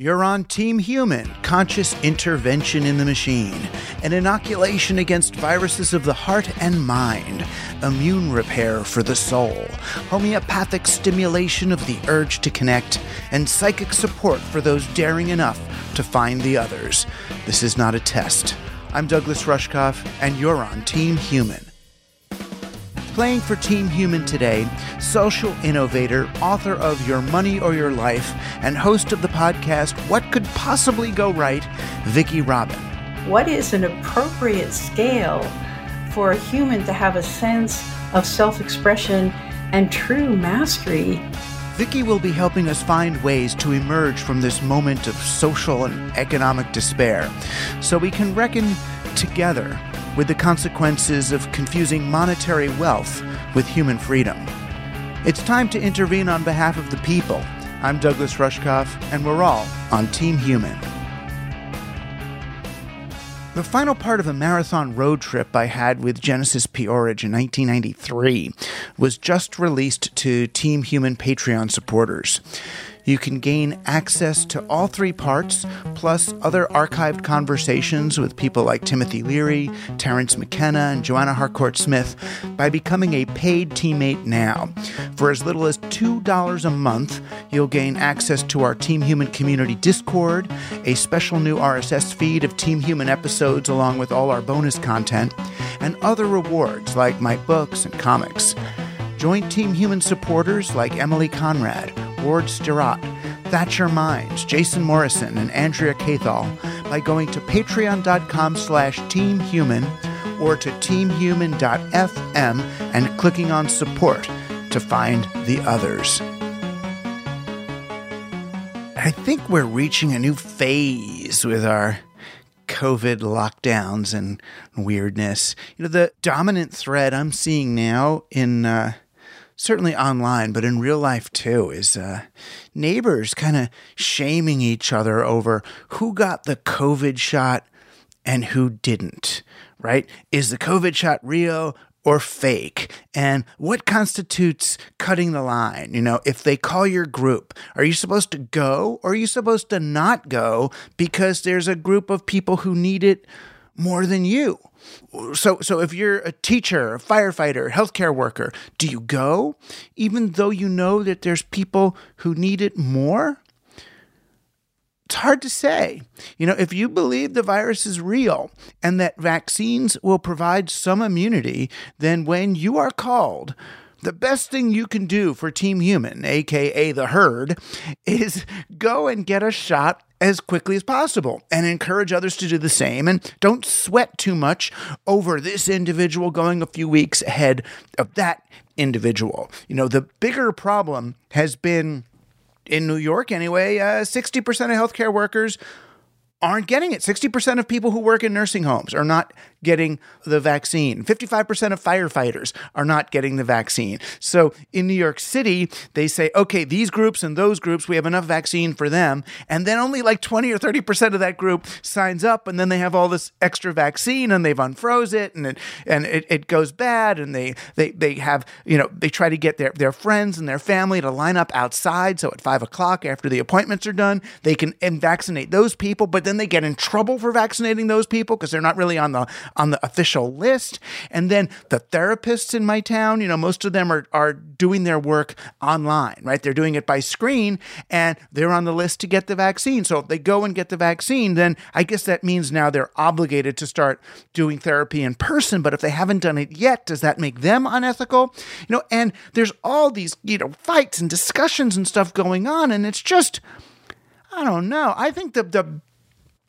You're on Team Human Conscious Intervention in the Machine, an inoculation against viruses of the heart and mind, immune repair for the soul, homeopathic stimulation of the urge to connect, and psychic support for those daring enough to find the others. This is not a test. I'm Douglas Rushkoff, and you're on Team Human. Playing for Team Human today, social innovator, author of Your Money or Your Life, and host of the podcast What Could Possibly Go Right, Vicki Robin. What is an appropriate scale for a human to have a sense of self expression and true mastery? Vicki will be helping us find ways to emerge from this moment of social and economic despair so we can reckon together with the consequences of confusing monetary wealth with human freedom. It's time to intervene on behalf of the people. I'm Douglas Rushkoff, and we're all on Team Human. The final part of a marathon road trip I had with Genesis P-Orridge in 1993 was just released to Team Human Patreon supporters. You can gain access to all three parts, plus other archived conversations with people like Timothy Leary, Terence McKenna, and Joanna Harcourt Smith by becoming a paid teammate now. For as little as $2 a month, you'll gain access to our Team Human community Discord, a special new RSS feed of Team Human episodes along with all our bonus content, and other rewards like my books and comics. Join Team Human supporters like Emily Conrad, Ward Stirrat, Thatcher Mines, Jason Morrison, and Andrea Cathal by going to patreon.com slash teamhuman or to teamhuman.fm and clicking on support to find the others. I think we're reaching a new phase with our COVID lockdowns and weirdness. You know, the dominant thread I'm seeing now in uh, certainly online, but in real life too, is uh, neighbors kind of shaming each other over who got the COVID shot and who didn't, right? Is the COVID shot real or fake? And what constitutes cutting the line? You know, if they call your group, are you supposed to go or are you supposed to not go because there's a group of people who need it more than you? So so if you're a teacher, a firefighter, healthcare worker, do you go even though you know that there's people who need it more? It's hard to say. You know, if you believe the virus is real and that vaccines will provide some immunity, then when you are called, the best thing you can do for Team Human, aka the herd, is go and get a shot as quickly as possible and encourage others to do the same. And don't sweat too much over this individual going a few weeks ahead of that individual. You know, the bigger problem has been in New York anyway, uh, 60% of healthcare workers aren't getting it. 60% of people who work in nursing homes are not getting the vaccine. 55% of firefighters are not getting the vaccine. So in New York City, they say, okay, these groups and those groups, we have enough vaccine for them. And then only like 20 or 30% of that group signs up. And then they have all this extra vaccine and they've unfroze it and it, and it, it goes bad. And they, they, they have, you know, they try to get their, their friends and their family to line up outside. So at five o'clock after the appointments are done, they can vaccinate those people. But then they get in trouble for vaccinating those people because they're not really on the on the official list. And then the therapists in my town, you know, most of them are are doing their work online, right? They're doing it by screen and they're on the list to get the vaccine. So if they go and get the vaccine, then I guess that means now they're obligated to start doing therapy in person. But if they haven't done it yet, does that make them unethical? You know, and there's all these, you know, fights and discussions and stuff going on. And it's just, I don't know. I think the the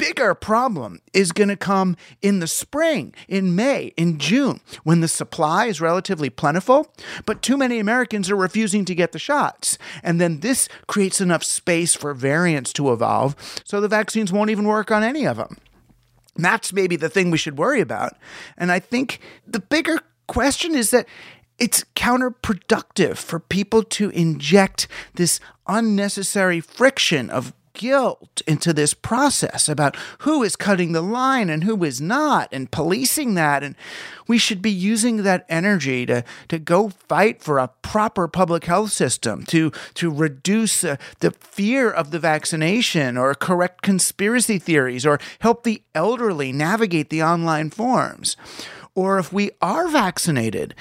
bigger problem is going to come in the spring, in May, in June, when the supply is relatively plentiful, but too many Americans are refusing to get the shots. And then this creates enough space for variants to evolve, so the vaccines won't even work on any of them. That's maybe the thing we should worry about. And I think the bigger question is that it's counterproductive for people to inject this unnecessary friction of guilt into this process about who is cutting the line and who is not and policing that. And we should be using that energy to to go fight for a proper public health system to to reduce uh, the fear of the vaccination or correct conspiracy theories or help the elderly navigate the online forms. Or if we are vaccinated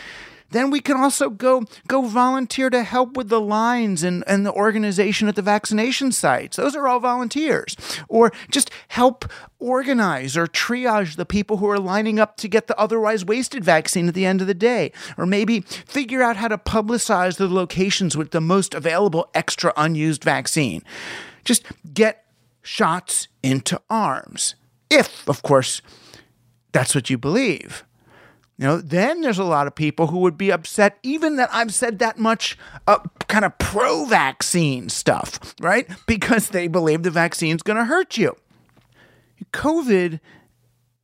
then we can also go go volunteer to help with the lines and, and the organization at the vaccination sites. Those are all volunteers. Or just help organize or triage the people who are lining up to get the otherwise wasted vaccine at the end of the day. Or maybe figure out how to publicize the locations with the most available extra unused vaccine. Just get shots into arms. If, of course, that's what you believe. You know, then there's a lot of people who would be upset, even that I've said that much uh, kind of pro vaccine stuff, right? Because they believe the vaccine's going to hurt you. COVID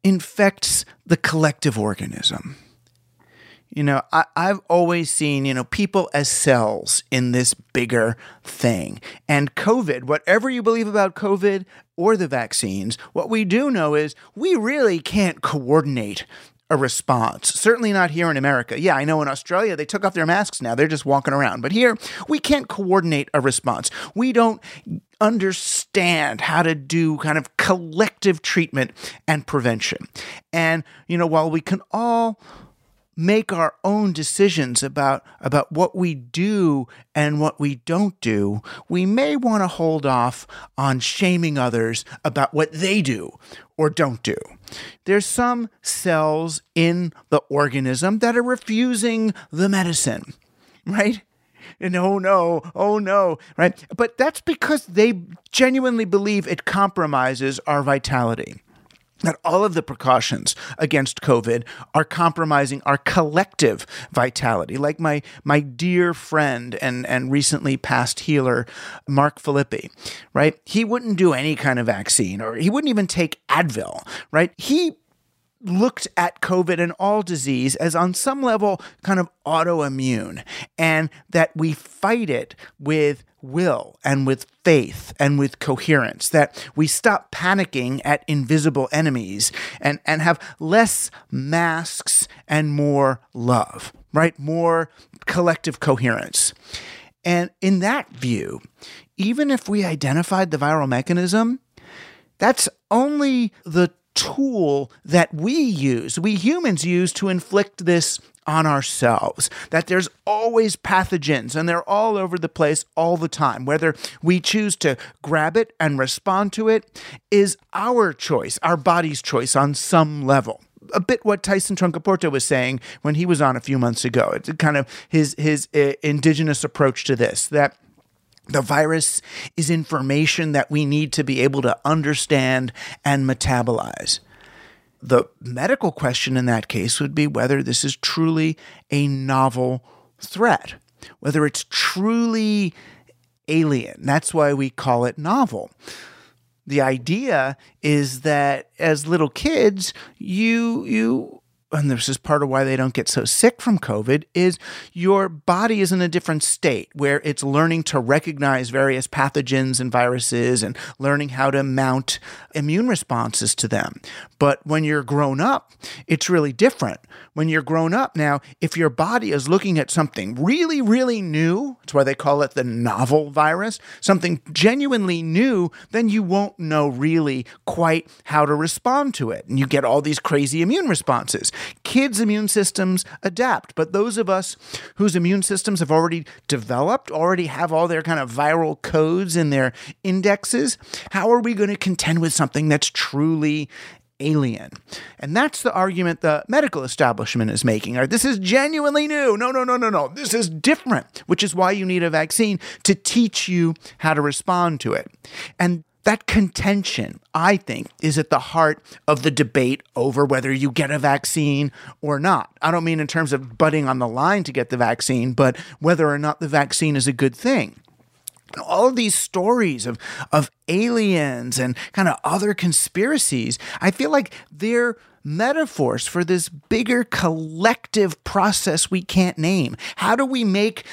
infects the collective organism. You know, I, have always seen, you know, people as cells in this bigger thing. And COVID, whatever you believe about COVID or the vaccines, what we do know is we really can't coordinate a response. Certainly not here in America. Yeah, I know in Australia they took off their masks now. They're just walking around. But here, we can't coordinate a response. We don't understand how to do kind of collective treatment and prevention. And, you know, while we can all make our own decisions about about what we do and what we don't do, we may want to hold off on shaming others about what they do or don't do. There's some cells in the organism that are refusing the medicine, right? And oh no, oh no, right? But that's because they genuinely believe it compromises our vitality that all of the precautions against COVID are compromising our collective vitality. Like my my dear friend and and recently passed healer Mark Filippi, right? He wouldn't do any kind of vaccine or he wouldn't even take Advil, right? He looked at COVID and all disease as on some level kind of autoimmune and that we fight it with will and with faith and with coherence, that we stop panicking at invisible enemies and, and have less masks and more love, right? More collective coherence. And in that view, even if we identified the viral mechanism, that's only the tool that we use, we humans use to inflict this on ourselves. That there's always pathogens and they're all over the place all the time. Whether we choose to grab it and respond to it is our choice, our body's choice on some level a bit what Tyson Yunkaporta was saying when he was on a few months ago. It's kind of his his uh, indigenous approach to this that the virus is information that we need to be able to understand and metabolize. The medical question in that case would be whether this is truly a novel threat, whether it's truly alien. That's why we call it novel. The idea is that as little kids, you you and this is part of why they don't get so sick from COVID, is your body is in a different state where it's learning to recognize various pathogens and viruses and learning how to mount immune responses to them. But when you're grown up, it's really different. When you're grown up now, if your body is looking at something really, really new, that's why they call it the novel virus, something genuinely new, then you won't know really quite how to respond to it. And you get all these crazy immune responses. Kids' immune systems adapt, but those of us whose immune systems have already developed, already have all their kind of viral codes in their indexes, how are we going to contend with something that's truly alien. And that's the argument the medical establishment is making. Right? This is genuinely new. No, no, no, no, no. This is different, which is why you need a vaccine to teach you how to respond to it. And that contention, I think, is at the heart of the debate over whether you get a vaccine or not. I don't mean in terms of butting on the line to get the vaccine, but whether or not the vaccine is a good thing all of these stories of of aliens and kind of other conspiracies, I feel like they're metaphors for this bigger collective process we can't name. How do we make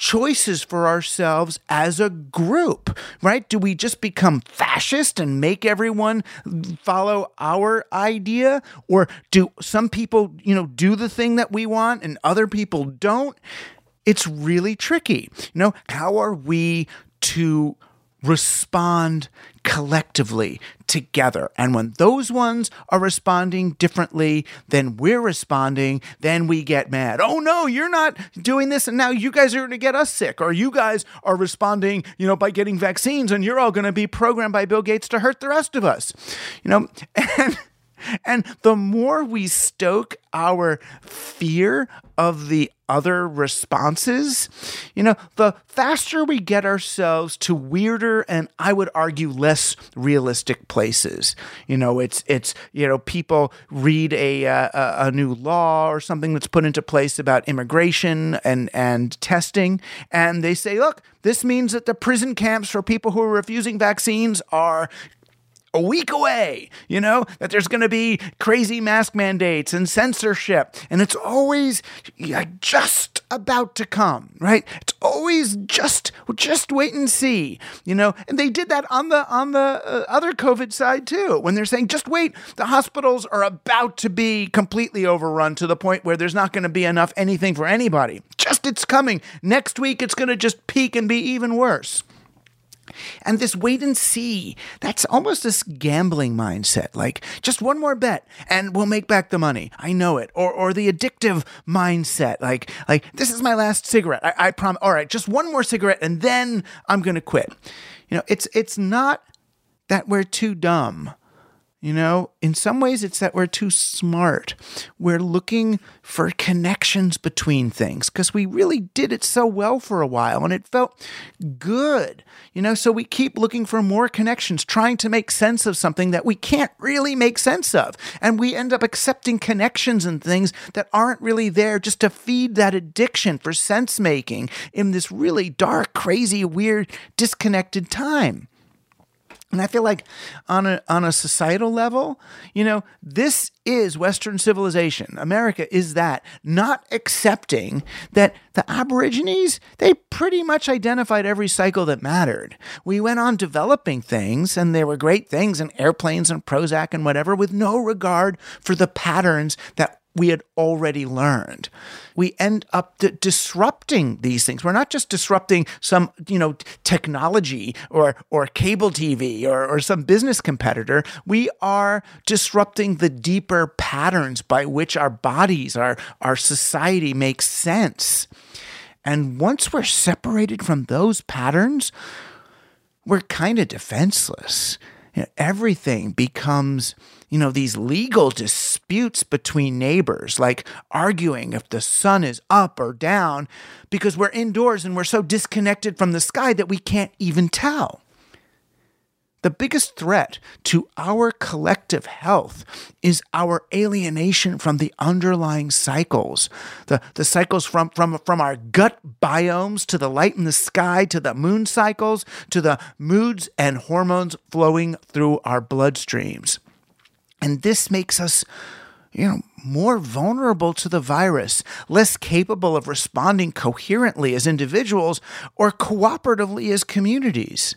choices for ourselves as a group, right? Do we just become fascist and make everyone follow our idea? Or do some people, you know, do the thing that we want and other people don't? It's really tricky. You know, how are we to respond collectively together. And when those ones are responding differently than we're responding, then we get mad. Oh no, you're not doing this and now you guys are going to get us sick or you guys are responding, you know, by getting vaccines and you're all going to be programmed by Bill Gates to hurt the rest of us. You know, and and the more we stoke our fear of the other responses, you know, the faster we get ourselves to weirder and I would argue less realistic places. You know, it's it's you know people read a uh, a new law or something that's put into place about immigration and and testing, and they say, look, this means that the prison camps for people who are refusing vaccines are a week away, you know, that there's going to be crazy mask mandates and censorship. And it's always just about to come, right? It's always just, just wait and see, you know. And they did that on the on the uh, other COVID side too, when they're saying, just wait, the hospitals are about to be completely overrun to the point where there's not going to be enough anything for anybody. Just it's coming. Next week, it's going to just peak and be even worse. And this wait and see, that's almost this gambling mindset. Like, just one more bet and we'll make back the money. I know it. Or, or the addictive mindset. Like, like this is my last cigarette. I, I promise. All right, just one more cigarette and then I'm going to quit. You know, it's, it's not that we're too dumb you know, in some ways, it's that we're too smart. We're looking for connections between things because we really did it so well for a while and it felt good, you know. So we keep looking for more connections, trying to make sense of something that we can't really make sense of. And we end up accepting connections and things that aren't really there just to feed that addiction for sense making in this really dark, crazy, weird, disconnected time. And I feel like on a on a societal level, you know, this is Western civilization. America is that, not accepting that the Aborigines, they pretty much identified every cycle that mattered. We went on developing things, and there were great things and airplanes and Prozac and whatever, with no regard for the patterns that we had already learned. We end up d- disrupting these things. We're not just disrupting some, you know, technology or or cable TV or, or some business competitor. We are disrupting the deeper patterns by which our bodies, our our society makes sense. And once we're separated from those patterns, we're kind of defenseless. You know, everything becomes you know, these legal disputes between neighbors, like arguing if the sun is up or down, because we're indoors and we're so disconnected from the sky that we can't even tell. The biggest threat to our collective health is our alienation from the underlying cycles. The, the cycles from, from, from our gut biomes to the light in the sky to the moon cycles to the moods and hormones flowing through our bloodstreams. And this makes us you know, more vulnerable to the virus, less capable of responding coherently as individuals or cooperatively as communities.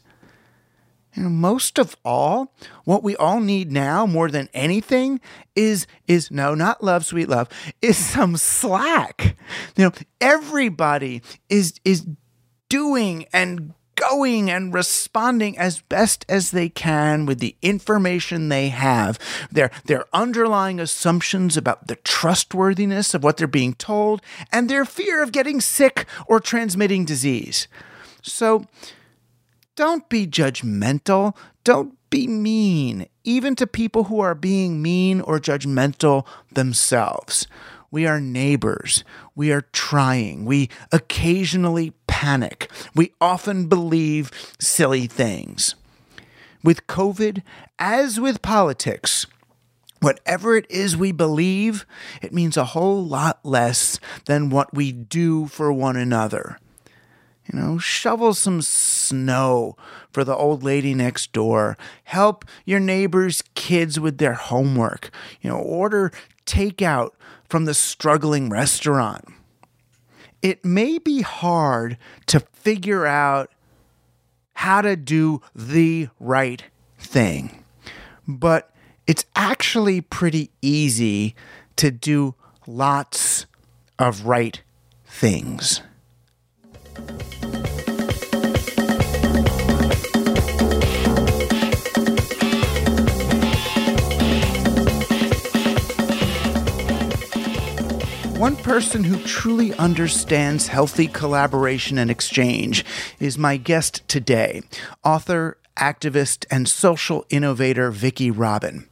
Know, most of all, what we all need now more than anything is is no, not love, sweet love, is some slack. You know, everybody is is doing and going and responding as best as they can with the information they have, their, their underlying assumptions about the trustworthiness of what they're being told, and their fear of getting sick or transmitting disease. So don't be judgmental. Don't be mean, even to people who are being mean or judgmental themselves. We are neighbors. We are trying. We occasionally panic. We often believe silly things. With COVID, as with politics, whatever it is we believe, it means a whole lot less than what we do for one another. You know, shovel some snow for the old lady next door. Help your neighbor's kids with their homework. You know, order takeout from the struggling restaurant. It may be hard to figure out how to do the right thing, but it's actually pretty easy to do lots of right things. One person who truly understands healthy collaboration and exchange is my guest today, author, activist, and social innovator Vicki Robin.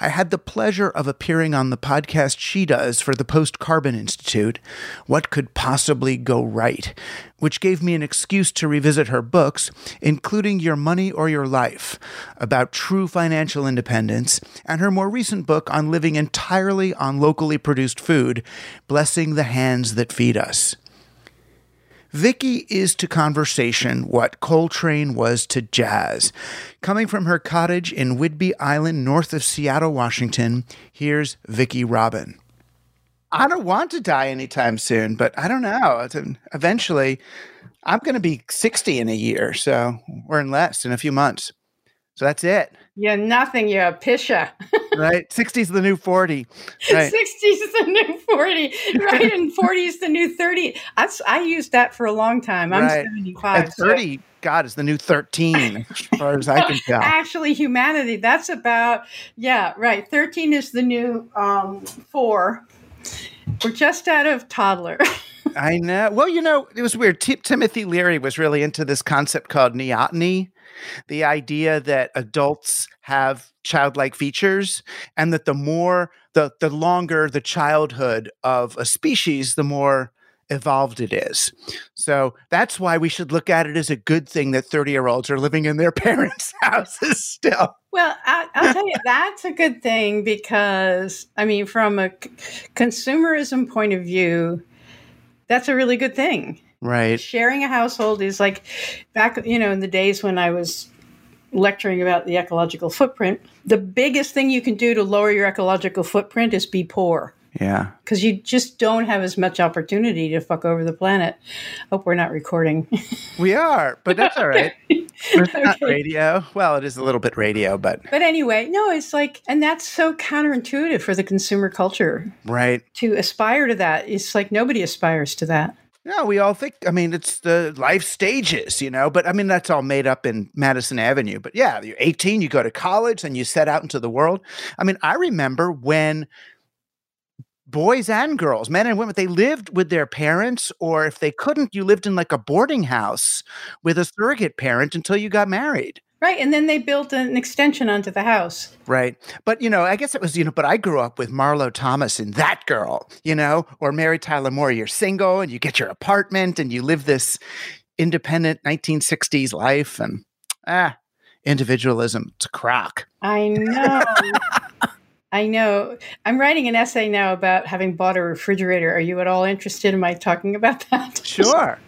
I had the pleasure of appearing on the podcast she does for the Post Carbon Institute, What Could Possibly Go Right, which gave me an excuse to revisit her books, including Your Money or Your Life, about true financial independence, and her more recent book on living entirely on locally produced food, Blessing the Hands That Feed Us. Vicki is to conversation what Coltrane was to jazz. Coming from her cottage in Whidbey Island, north of Seattle, Washington, here's Vicki Robin. I don't want to die anytime soon, but I don't know. Eventually, I'm going to be 60 in a year, so or in less in a few months. So that's it. You're nothing. You're a pisher. right? 60's the new 40. Right. 60's the new 40. Right. and 40 is the new 30. I, I used that for a long time. I'm right. 75. And 30, so. God, is the new 13, as far as I can tell. Actually, humanity, that's about, yeah, right. 13 is the new um, four. We're just out of toddler. I know. Well, you know, it was weird. T- Timothy Leary was really into this concept called neoteny, the idea that adults have childlike features and that the more the the longer the childhood of a species, the more evolved it is. So that's why we should look at it as a good thing that 30 year olds are living in their parents' houses still. Well, I, will tell you, that's a good thing because, I mean, from a c- consumerism point of view, that's a really good thing. Right. Sharing a household is like back, you know, in the days when I was lecturing about the ecological footprint, the biggest thing you can do to lower your ecological footprint is be poor. Yeah. Because you just don't have as much opportunity to fuck over the planet. Hope we're not recording. we are, but that's all right. It's not radio. Well, it is a little bit radio, but. But anyway, no, it's like, and that's so counterintuitive for the consumer culture. Right. To aspire to that. It's like nobody aspires to that. No, we all think, I mean, it's the life stages, you know, but I mean, that's all made up in Madison Avenue. But yeah, you're 18, you go to college and you set out into the world. I mean, I remember when boys and girls, men and women, they lived with their parents, or if they couldn't, you lived in like a boarding house with a surrogate parent until you got married. Right. And then they built an extension onto the house. Right. But, you know, I guess it was, you know, but I grew up with Marlo Thomas and that girl, you know, or Mary Tyler Moore. You're single and you get your apartment and you live this independent 1960s life. And, ah, individualism. It's a crock. I know. I know. I'm writing an essay now about having bought a refrigerator. Are you at all interested in my talking about that? Sure.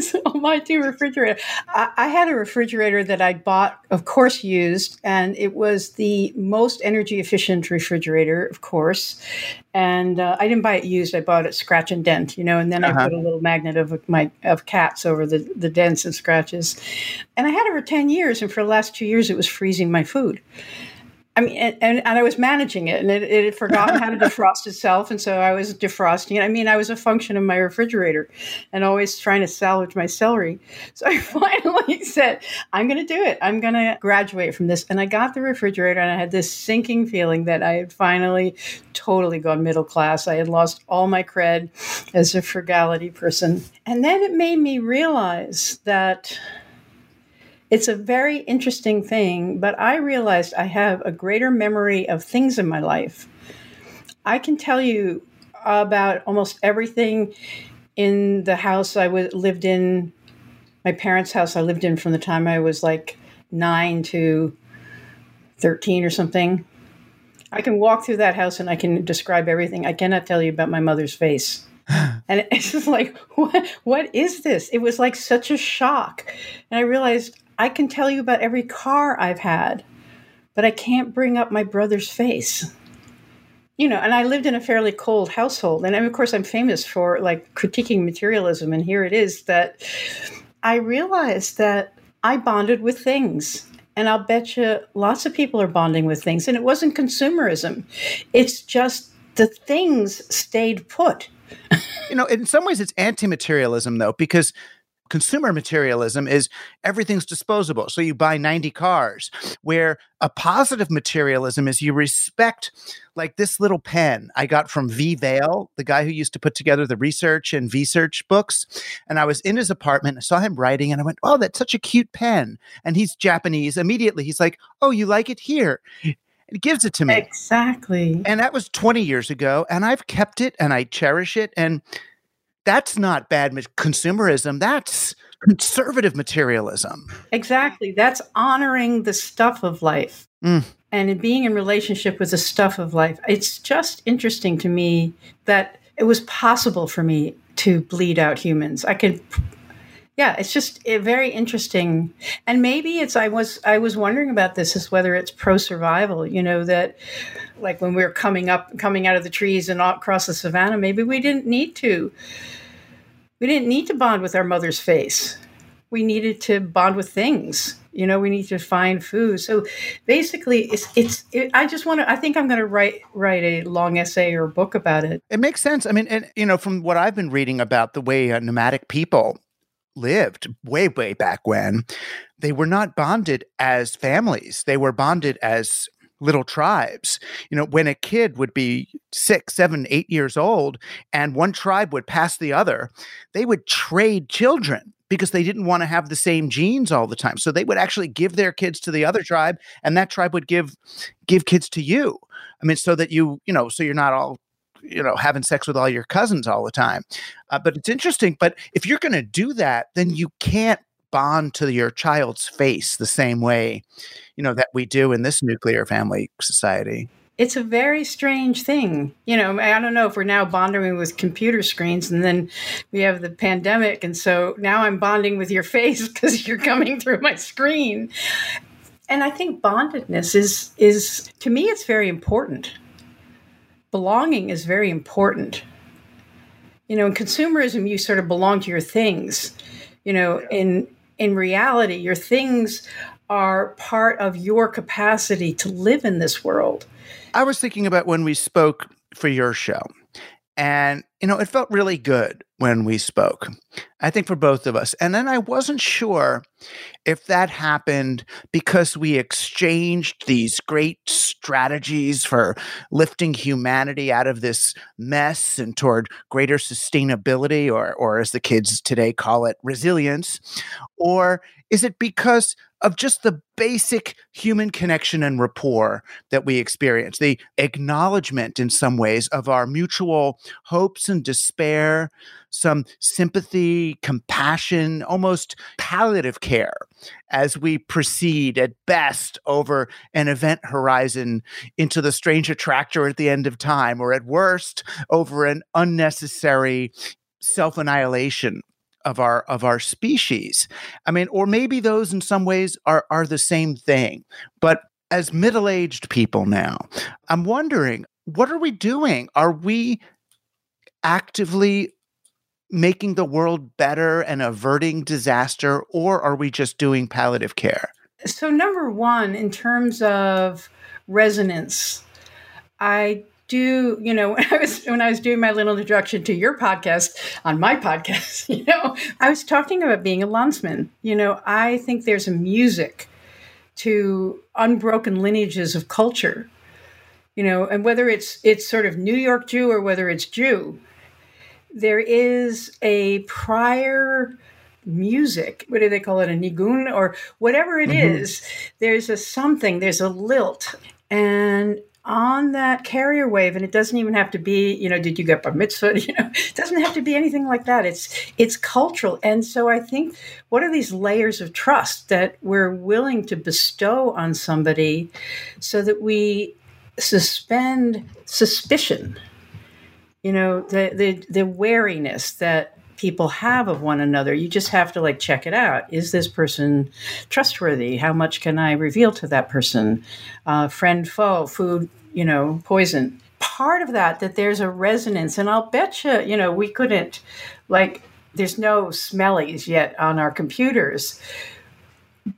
So my two refrigerator. I, I, had a refrigerator that I bought, of course, used, and it was the most energy efficient refrigerator, of course. And uh, I didn't buy it used; I bought it scratch and dent, you know. And then uh-huh. I put a little magnet of my of cats over the the dents and scratches. And I had it for ten years, and for the last two years, it was freezing my food. I mean, and, and, I was managing it, and it, it had forgotten how to defrost itself, and so I was defrosting it. I mean, I was a function of my refrigerator, and always trying to salvage my celery. So I finally said, "I'm going to do it. I'm going to graduate from this." And I got the refrigerator, and I had this sinking feeling that I had finally totally gone middle class. I had lost all my cred as a frugality person, and then it made me realize that it's a very interesting thing, but I realized I have a greater memory of things in my life. I can tell you about almost everything in the house I w- lived in, my parents' house I lived in from the time I was like nine to 13 or something. I can walk through that house and I can describe everything. I cannot tell you about my mother's face. and it's just like, what, what is this? It was like such a shock. And I realized I can tell you about every car I've had, but I can't bring up my brother's face. You know, and I lived in a fairly cold household. And of course, I'm famous for like critiquing materialism. And here it is that I realized that I bonded with things. And I'll bet you lots of people are bonding with things. And it wasn't consumerism, it's just the things stayed put. you know, in some ways, it's anti materialism, though, because consumer materialism is everything's disposable. So you buy 90 cars, where a positive materialism is you respect like this little pen I got from V. Vale, the guy who used to put together the research and research books. And I was in his apartment, I saw him writing, and I went, Oh, that's such a cute pen. And he's Japanese. Immediately, he's like, Oh, you like it here? And he gives it to me. Exactly. And that was 20 years ago. And I've kept it and I cherish it. And that's not bad consumerism. That's conservative materialism. Exactly. That's honoring the stuff of life mm. and being in relationship with the stuff of life. It's just interesting to me that it was possible for me to bleed out humans. I could yeah it's just very interesting and maybe it's i was i was wondering about this is whether it's pro survival you know that like when we were coming up coming out of the trees and across the savannah maybe we didn't need to we didn't need to bond with our mother's face. We needed to bond with things. You know, we need to find food. So basically, it's it's. It, I just want to. I think I'm going to write write a long essay or book about it. It makes sense. I mean, and you know, from what I've been reading about the way uh, nomadic people lived way way back when, they were not bonded as families. They were bonded as little tribes. You know, when a kid would be six, seven, eight years old and one tribe would pass the other, they would trade children because they didn't want to have the same genes all the time. So they would actually give their kids to the other tribe and that tribe would give give kids to you. I mean so that you, you know, so you're not all you know having sex with all your cousins all the time uh, but it's interesting but if you're going to do that then you can't bond to your child's face the same way, you know, that we do in this nuclear family society. It's a very strange thing. You know, I don't know if we're now bonding with computer screens and then we have the pandemic. And so now I'm bonding with your face because you're coming through my screen. And I think bondedness is, is, to me, it's very important. Belonging is very important. You know, in consumerism, you sort of belong to your things. You know, in in reality, your things are part of your capacity to live in this world. I was thinking about when we spoke for your show. And, you know, it felt really good when we spoke, I think for both of us. And then I wasn't sure if that happened because we exchanged these great strategies for lifting humanity out of this mess and toward greater sustainability, or, or as the kids today call it, resilience, or is it because of just the basic human connection and rapport that we experience, the acknowledgement in some ways of our mutual hopes and despair, some sympathy, compassion, almost palliative care as we proceed at best over an event horizon into the strange attractor at the end of time, or at worst over an unnecessary self annihilation of our of our species. I mean, or maybe those in some ways are are the same thing. But as middle-aged people now, I'm wondering, what are we doing? Are we actively making the world better and averting disaster, or are we just doing palliative care? So, number one, in terms of resonance, I do you know when i was when i was doing my little introduction to your podcast on my podcast you know i was talking about being a landsman you know i think there's a music to unbroken lineages of culture you know and whether it's it's sort of new york jew or whether it's jew there is a prior music what do they call it a nigun or whatever it mm-hmm. is. there's a something there's a lilt and on that carrier wave and it doesn't even have to be you know did you get bar mitzvah you know it doesn't have to be anything like that it's it's cultural and so i think what are these layers of trust that we're willing to bestow on somebody so that we suspend suspicion you know the the, the wariness that people have of one another. You just have to like check it out. Is this person trustworthy? How much can I reveal to that person? Uh, friend, foe, food, you know, poison. Part of that, that there's a resonance. And I'll bet you, you know, we couldn't, like, there's no smellies yet on our computers.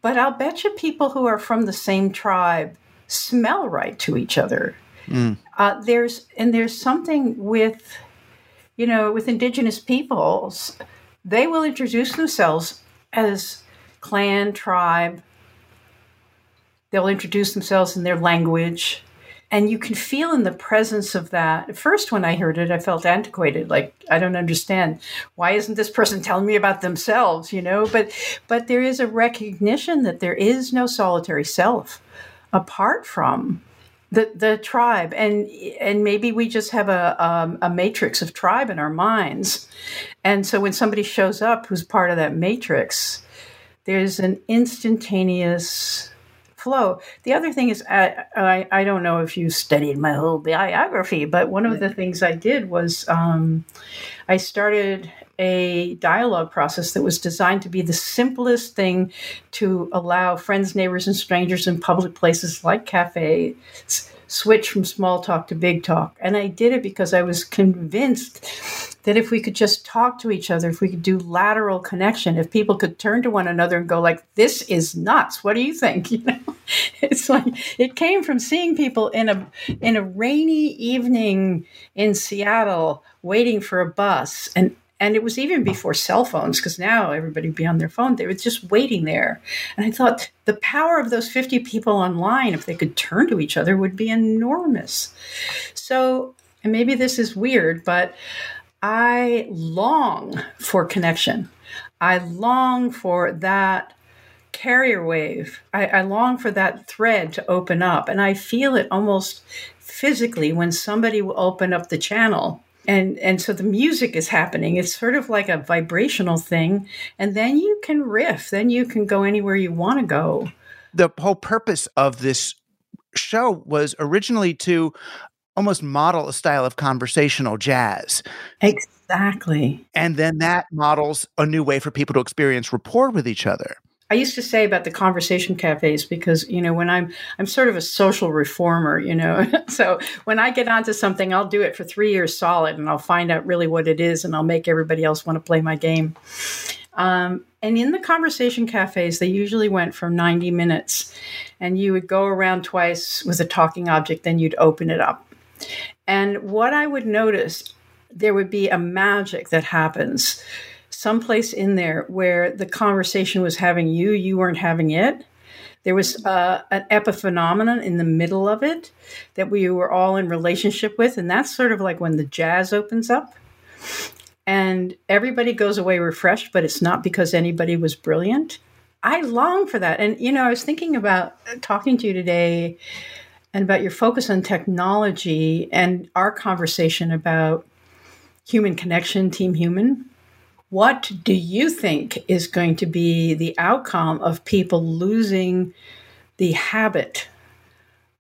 But I'll bet you people who are from the same tribe smell right to each other. Mm. Uh, there's and there's something with you know, with indigenous peoples, they will introduce themselves as clan, tribe. They'll introduce themselves in their language. And you can feel in the presence of that. At first, when I heard it, I felt antiquated. Like, I don't understand. Why isn't this person telling me about themselves? You know, but but there is a recognition that there is no solitary self apart from the the tribe. And and maybe we just have a um, a matrix of tribe in our minds. And so when somebody shows up who's part of that matrix there's an instantaneous flow. The other thing is I, I, I don't know if you studied my whole biography but one of the things i did was um, i started a dialogue process that was designed to be the simplest thing to allow friends, neighbors, and strangers in public places like cafes switch from small talk to big talk. And I did it because I was convinced that if we could just talk to each other, if we could do lateral connection, if people could turn to one another and go like, "This is nuts. What do you think?" You know, it's like it came from seeing people in a in a rainy evening in Seattle waiting for a bus and and it was even before cell phones, because now everybody be on their phone. They were just waiting there. And I thought the power of those 50 people online, if they could turn to each other, would be enormous. So, and maybe this is weird, but I long for connection. I long for that carrier wave. I, I long for that thread to open up. And I feel it almost physically when somebody will open up the channel and and so the music is happening. It's sort of like a vibrational thing. And then you can riff. Then you can go anywhere you want to go. The whole purpose of this show was originally to almost model a style of conversational jazz. Exactly. And then that models a new way for people to experience rapport with each other I used to say about the conversation cafes because you know when I'm I'm sort of a social reformer, you know. so when I get onto something, I'll do it for three years solid, and I'll find out really what it is, and I'll make everybody else want to play my game. Um, and in the conversation cafes, they usually went for 90 minutes, and you would go around twice with a talking object, then you'd open it up. And what I would notice, there would be a magic that happens someplace in there where the conversation was having you, you weren't having it. There was uh, an epiphenomenon in the middle of it that we were all in relationship with. And that's sort of like when the jazz opens up and everybody goes away refreshed, but it's not because anybody was brilliant. I long for that. And, you know, I was thinking about talking to you today and about your focus on technology and our conversation about human connection, team human. What do you think is going to be the outcome of people losing the habit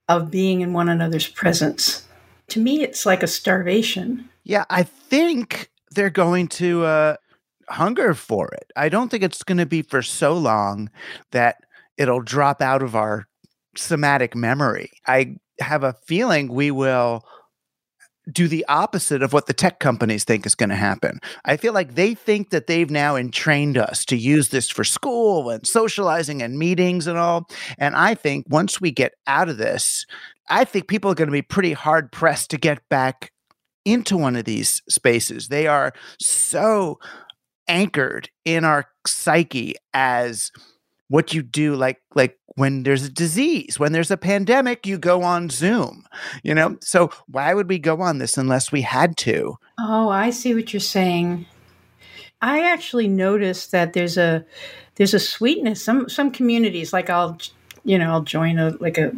of being in one another's presence? To me, it's like a starvation. Yeah, I think they're going to uh, hunger for it. I don't think it's going to be for so long that it'll drop out of our somatic memory. I have a feeling we will do the opposite of what the tech companies think is going to happen. I feel like they think that they've now entrained us to use this for school and socializing and meetings and all. And I think once we get out of this, I think people are going to be pretty hard pressed to get back into one of these spaces. They are so anchored in our psyche as what you do like like when there's a disease when there's a pandemic you go on zoom you know? So why would we go on this unless we had to? Oh i see what you're saying. I actually noticed that there's a there's a sweetness. Some some communities like i'll you know i'll join a like a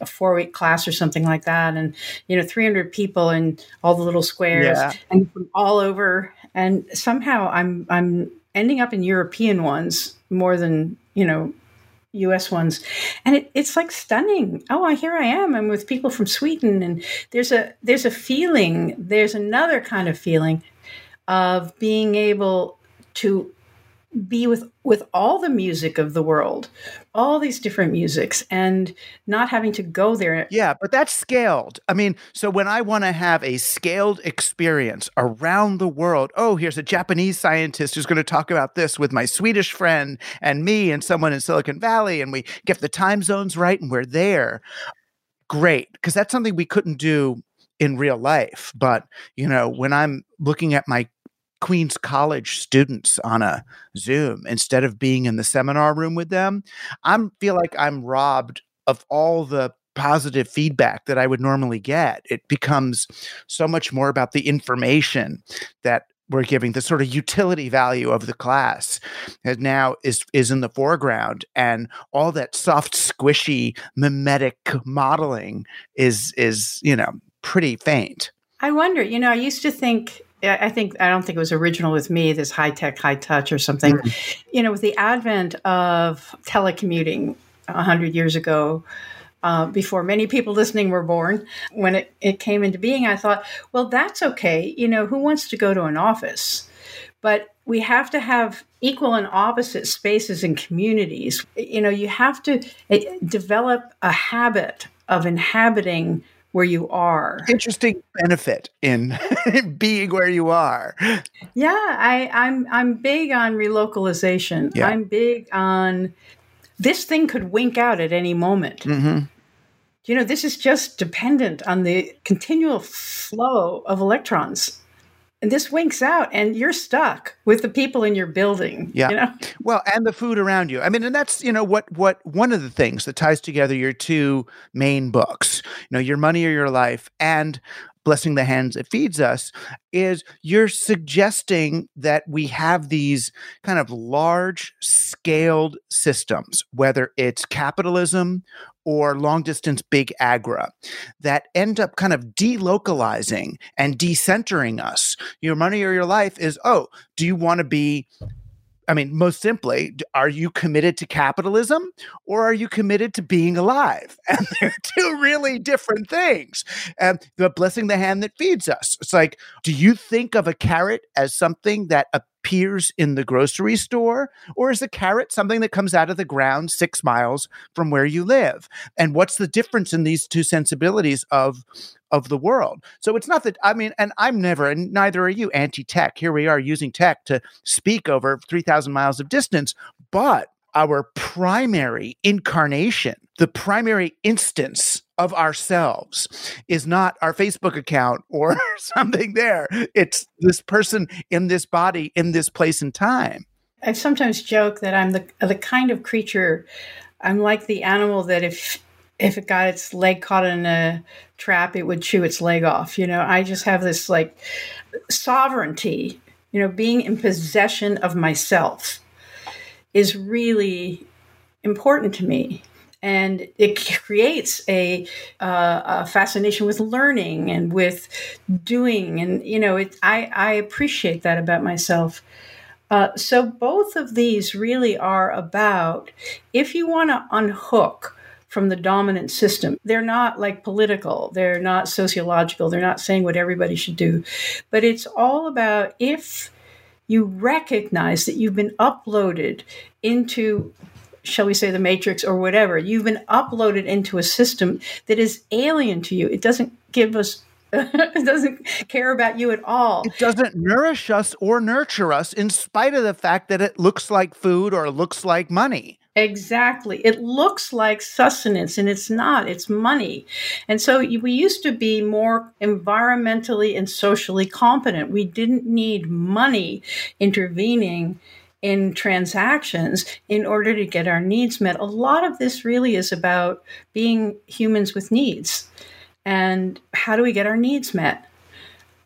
a four week class or something like that and you know 300 people in all the little squares yeah. and from all over. And somehow i'm i'm ending up in european ones more than you know US ones. And it, it's like stunning. Oh, here I am. I'm with people from Sweden. And there's a there's a feeling, there's another kind of feeling of being able to be with with all the music of the world all these different musics and not having to go there. Yeah but that's scaled. I mean so when i want to have a scaled experience around the world oh here's a japanese scientist who's going to talk about this with my swedish friend and me and someone in silicon valley and we get the time zones right and we're there. Great because that's something we couldn't do in real life but you know when i'm looking at my Queens College students on a Zoom instead of being in the seminar room with them, I feel like I'm robbed of all the positive feedback that I would normally get. It becomes so much more about the information that we're giving the sort of utility value of the class and now is is in the foreground and all that soft squishy mimetic modeling is is you know pretty faint i wonder you know i used to think I think I don't think it was original with me. This high tech, high touch, or something. Mm-hmm. You know, with the advent of telecommuting hundred years ago, uh, before many people listening were born, when it, it came into being, I thought, well, that's okay. You know, who wants to go to an office? But we have to have equal and opposite spaces and communities. You know, you have to eh, develop a habit of inhabiting where you are. Interesting benefit in being where you are. Yeah, I, I'm I'm big on relocalization. Yeah. I'm big on this thing could wink out at any moment. Mm-hmm. You know, this is just dependent on the continual flow of electrons and this winks out and you're stuck with the people in your building yeah you know? well and the food around you i mean and that's you know what what one of the things that ties together your two main books you know your money or your life and blessing the hands that feeds us is you're suggesting that we have these kind of large scaled systems whether it's capitalism or long distance big agra that end up kind of delocalizing and decentering us. Your money or your life is, oh, do you want to be I mean, most simply, are you committed to capitalism or are you committed to being alive? And they're two really different things. And the blessing the hand that feeds us. It's like, do you think of a carrot as something that appears in the grocery store? Or is a carrot something that comes out of the ground six miles from where you live? And what's the difference in these two sensibilities of of the world. So it's not that I mean, and I'm never, and neither are you, anti-tech. Here we are using tech to speak over 3,000 miles of distance, but our primary incarnation, the primary instance of ourselves is not our Facebook account or something there. It's this person in this body, in this place and time. I sometimes joke that I'm the the kind of creature I'm like the animal that if if it got its leg caught in a trap, it would chew its leg off. You know, I just have this like sovereignty, you know, being in possession of myself is really important to me. And it creates a, uh, a fascination with learning and with doing. And you know, it, I I appreciate that about myself. Uh, so both of these really are about if you want to unhook from the dominant system. They're not like political, they're not sociological, they're not saying what everybody should do. But it's all about if you recognize that you've been uploaded into shall we say the matrix or whatever you've been uploaded into a system that is alien to you it doesn't give us it doesn't care about you at all. It doesn't nourish us or nurture us in spite of the fact that it looks like food or looks like money. Exactly. It looks like sustenance and it's not, it's money. And so we used to be more environmentally and socially competent. We didn't need money intervening in transactions in order to get our needs met. A lot of this really is about being humans with needs. And how do we get our needs met?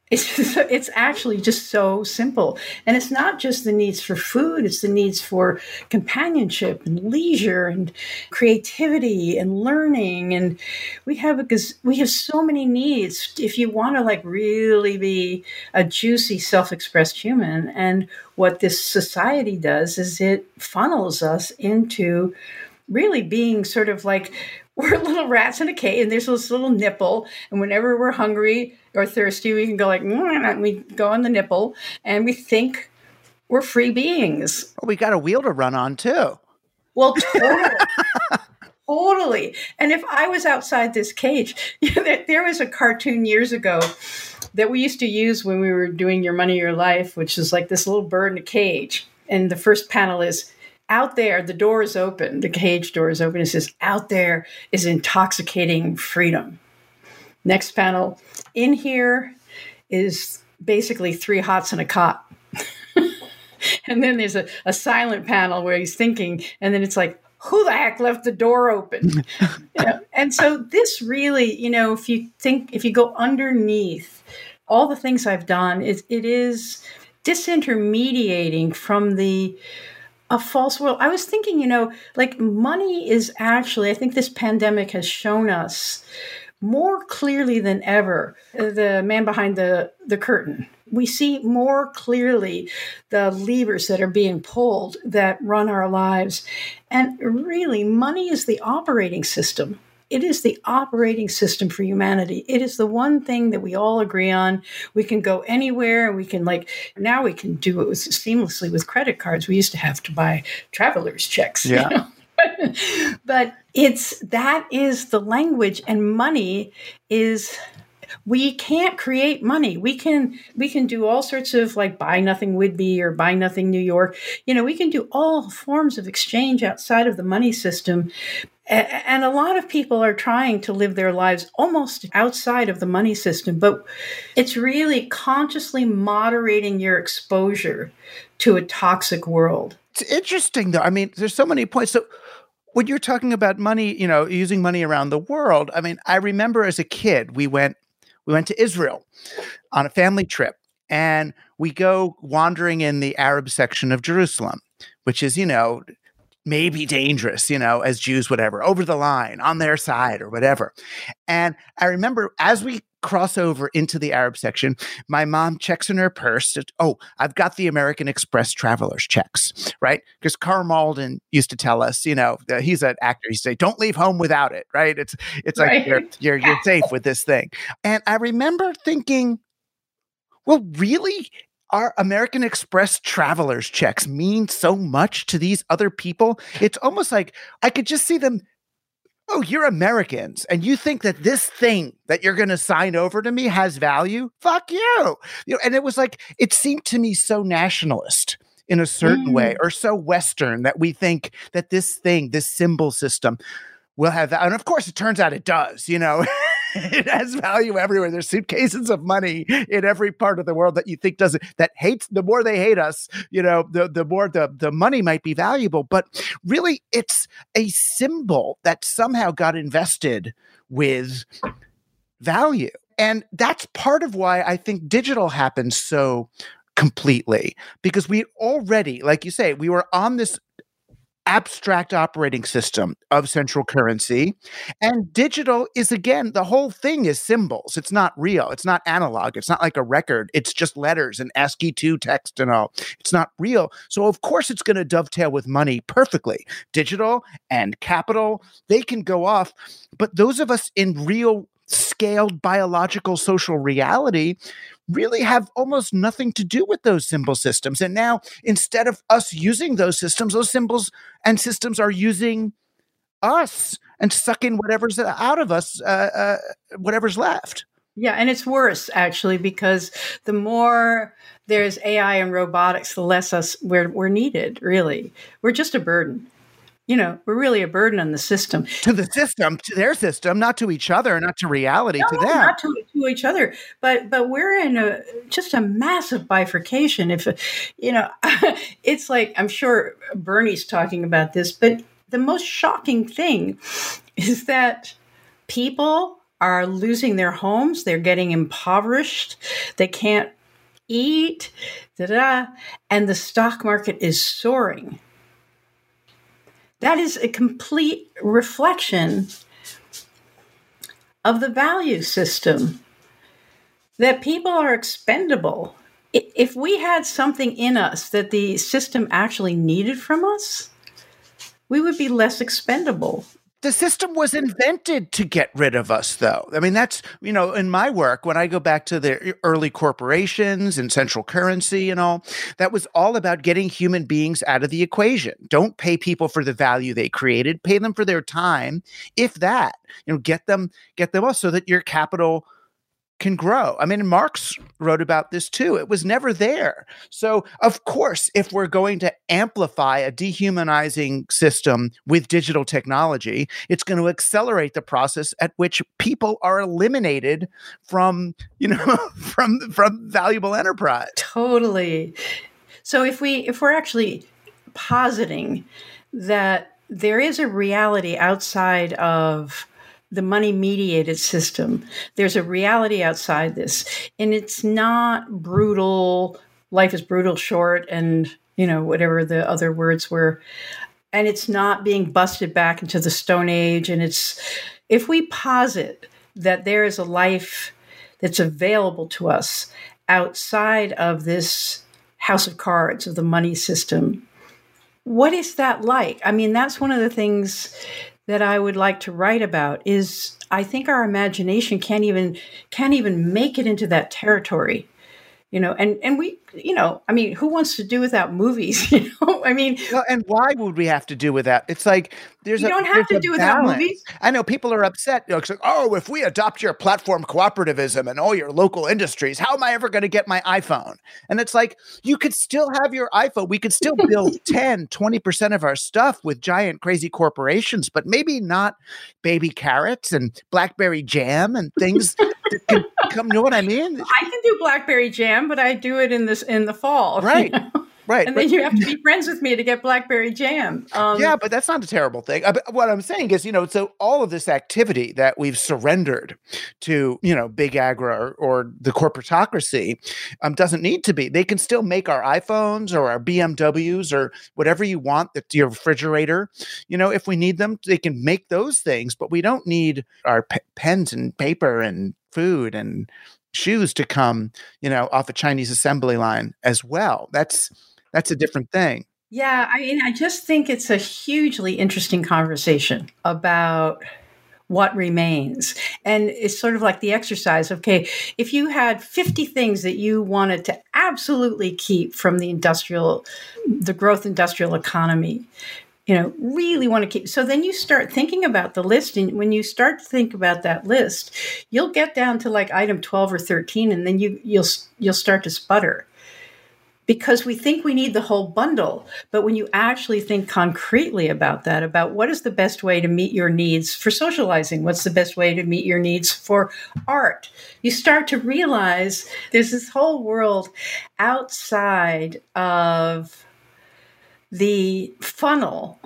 It's, just, it's actually just so simple. And it's not just the needs for food, it's the needs for companionship and leisure and creativity and learning. And we have because we have so many needs if you want to like really be a juicy self-expressed human. And what this society does is it funnels us into really being sort of like we're little rats in a cage and there's this little nipple and whenever we're hungry or thirsty we can go like and we go on the nipple and we think we're free beings. Well, we got a wheel to run on too. Well totally. Totally. And if i was outside this cage you know, there was a cartoon years ago that we used to use when we were doing your money your life which is like this little bird in a cage. And the first panel is out there, the door is open, the cage door is open. It says, out there is intoxicating freedom. Next panel, in here is basically three hots and a cot. and then there's a, a silent panel where he's thinking, and then it's like, who the heck left the door open? you know? And so this really, you know, if you think, if you go underneath all the things I've done, it, it is disintermediating from the a false world. I was thinking, you know, like money is actually, I think this pandemic has shown us more clearly than ever uh, the man behind the, the curtain. We see more clearly the levers that are being pulled that run our lives. And really, money is the operating system it is the operating system for humanity. It is the one thing that we all agree on. We can go anywhere. We can like now we can do it with, seamlessly with credit cards. We used to have to buy travelers checks. Yeah. You know? but it's that is the language and money is we can't create money we can we can do all sorts of like buy nothing Whidbey or buy nothing new york you know we can do all forms of exchange outside of the money system and a lot of people are trying to live their lives almost outside of the money system, but it's really consciously moderating your exposure to a toxic world. It's interesting, though. I mean, there's so many points. So, when you're talking about money, you know, using money around the world, I mean, I remember as a kid, we went we went to Israel on a family trip, and we go wandering in the Arab section of Jerusalem, which is, you know, maybe dangerous, you know, as Jews, whatever, over the line, on their side or whatever. And I remember as we cross over into the Arab section, my mom checks in her purse. oh, I've got the American Express traveler's checks, right? Because Karl Malden used to tell us, you know, he's an actor. He'd say, "Don't leave home without it," right? It's it's right. like you're you're you're safe with this thing. And I remember thinking, well, really, our American Express travelers checks mean so much to these other people. It's almost like I could just see them. Oh, you're Americans, and you think that this thing that you're going to sign over to me has value? Fuck you. You know, and it was like it seemed to me so nationalist in a certain mm. way, or so Western that we think that this thing, this symbol system, will have that. And of course, it turns out it does. You know. it has value everywhere. There's suitcases of money in every part of the world that you think doesn't that hates the more they hate us, you know, the the more the the money might be valuable. But really it's a symbol that somehow got invested with value. And that's part of why I think digital happens so completely because we already, like you say, we were on this abstract operating system of central currency. And digital is, again, the whole thing is symbols. It's not real. It's not analog. It's not like a record. It's just letters and ASCII 2 text and all. It's not real. So, of course, it's going to dovetail with money perfectly. Digital and capital, they can go off. But those of us in real scaled biological social reality really have almost nothing to do with those symbol systems. And now, instead of us using those systems, those symbols and systems are using us and sucking whatever's out of us, uh, uh, whatever's left. Yeah, and it's worse actually because the more there's AI and robotics, the less us we're, we're needed. Really, we're just a burden you know, we're really a burden on the system. To the system, to their system, not to each other, not to reality, no, to them. Not to, to each other. But but we're in a just a massive bifurcation. If you know, it's like I'm sure Bernie's talking about this, but the most shocking thing is that people are losing their homes, they're getting impoverished, they can't eat, da da, and the stock market is soaring that is a complete reflection of the value system that people are expendable. If we had something in us that the system actually needed from us, we would be less expendable the system was invented to get rid of us though. I mean that's you know in my work when i go back to the early corporations and central currency and all that was all about getting human beings out of the equation. Don't pay people for the value they created. Pay them for their time if that. You know get them get them off so that your capital can grow. I mean, Marx wrote about this too. It was never there. So, of course, if we're going to amplify a dehumanizing system with digital technology, it's going to accelerate the process at which people are eliminated from, you know, from from valuable enterprise. Totally. So if we if we're actually positing that there is a reality outside of the money mediated system. There's a reality outside this, and it's not brutal. Life is brutal, short, and you know whatever the other words were, and it's not being busted back into the Stone Age. And it's if we posit that there is a life that's available to us outside of this house of cards of the money system what is that like i mean that's one of the things that I would like to write about is I think our imagination can't even can't even make it into that territory you know and and we you know i mean who wants to do without movies you know? I mean well, and why would we have to do without it's like there's you a, don't have to do without movies. I know people are upset you know, like, oh if we adopt your platform cooperativism and all your local industries how am i ever going to get my iphone? And it's like you could still have your iphone we could still build 10 20% of our stuff with giant crazy corporations but maybe not baby carrots and blackberry jam and things that can come you know what i mean i can do blackberry jam but i do it in this in the fall. Right. You know? Right. And then you have to be friends with me to get blackberry jam. Um, yeah, but that's not a terrible thing. Uh, what I'm saying is, you know, so all of this activity that we've surrendered to, you know, big agro or, or the corporatocracy um, doesn't need to be. They can still make our iPhones or our BMWs or whatever you want, the, your refrigerator. You know, if we need them, they can make those things, but we don't need our p- pens and paper and food and shoes to come, you know, off a Chinese assembly line as well. That's that's a different thing. Yeah, I mean, I just think it's a hugely interesting conversation about what remains. And it's sort of like the exercise. Okay, if you had 50 things that you wanted to absolutely keep from the industrial, the growth industrial economy, you know really want to keep so then you start thinking about the list and when you start to think about that list you'll get down to like item 12 or 13 and then you you'll you'll start to sputter. Because we think we need the whole bundle but when you actually think concretely about that about what is the best way to meet your needs for socializing what's the best way to meet your needs for art you start to realize there's this whole world outside of the funnel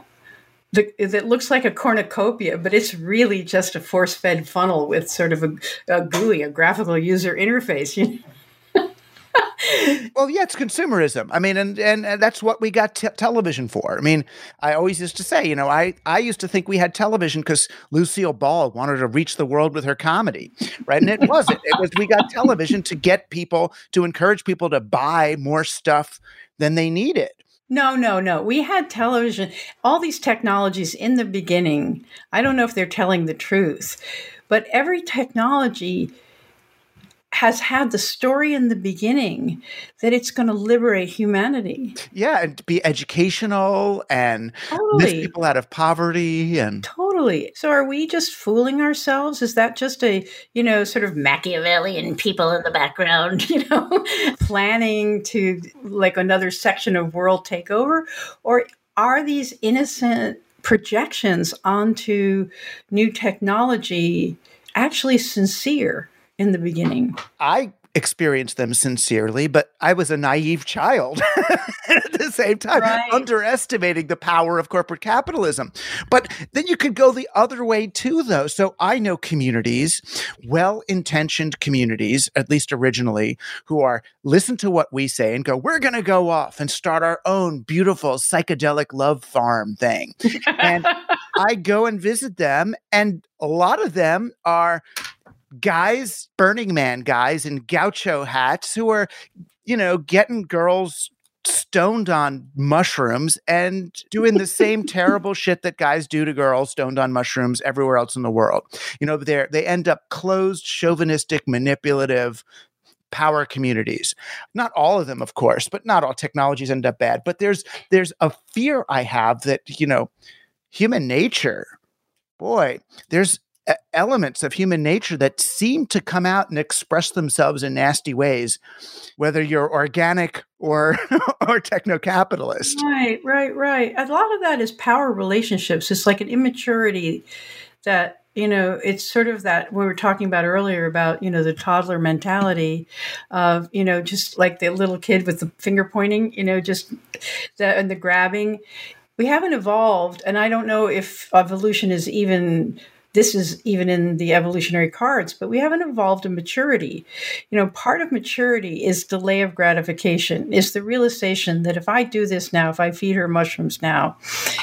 that looks like a cornucopia, but it's really just a force fed funnel with sort of a, a GUI, a graphical user interface. You know? well, yeah, it's consumerism. I mean, and and, and that's what we got television for. I mean, I always used to say, you know, I I used to think we had television because Lucille Ball wanted to reach the world with her comedy, right? And it wasn't. it was we got television to get people to encourage people to buy more stuff than they needed. No, no, no. We had television, all these technologies in the beginning. I don't know if they're telling the truth, but every technology has had the story in the beginning that it's going to liberate humanity. Yeah, and be educational and totally. lift people out of poverty and totally. So are we just fooling ourselves? Is that just a, you know, sort of Machiavellian people in the background, you know, planning to like another section of world takeover or are these innocent projections onto new technology actually sincere? In the beginning. I experienced them sincerely, but I was a naive child at the same time, right. underestimating the power of corporate capitalism. But then you could go the other way too, though. So I know communities, well intentioned communities, at least originally, who are listen to what we say and go, we're going to go off and start our own beautiful psychedelic love farm thing. and I go and visit them, and a lot of them are guys, Burning Man guys in gaucho hats who are, you know, getting girls stoned on mushrooms and doing the same terrible shit that guys do to girls stoned on mushrooms everywhere else in the world. You know, they they end up closed, chauvinistic, manipulative power communities. Not all of them, of course, but not all technologies end up bad. But there's there's a fear I have that, you know, human nature, boy, there's elements of human nature that seem to come out and express themselves in nasty ways, whether you're organic or or techno-capitalist. Right, right, right. A lot of that is power relationships. It's like an immaturity that you know it's sort of that we were talking about earlier about you know the toddler mentality of you know just like the little kid with the finger pointing you know just the and the grabbing we haven't evolved and i don't know if evolution is even this is even in the evolutionary cards, but we haven't evolved in maturity. You know, part of maturity is delay of gratification, is the realization that if I do this now, if I feed her mushrooms now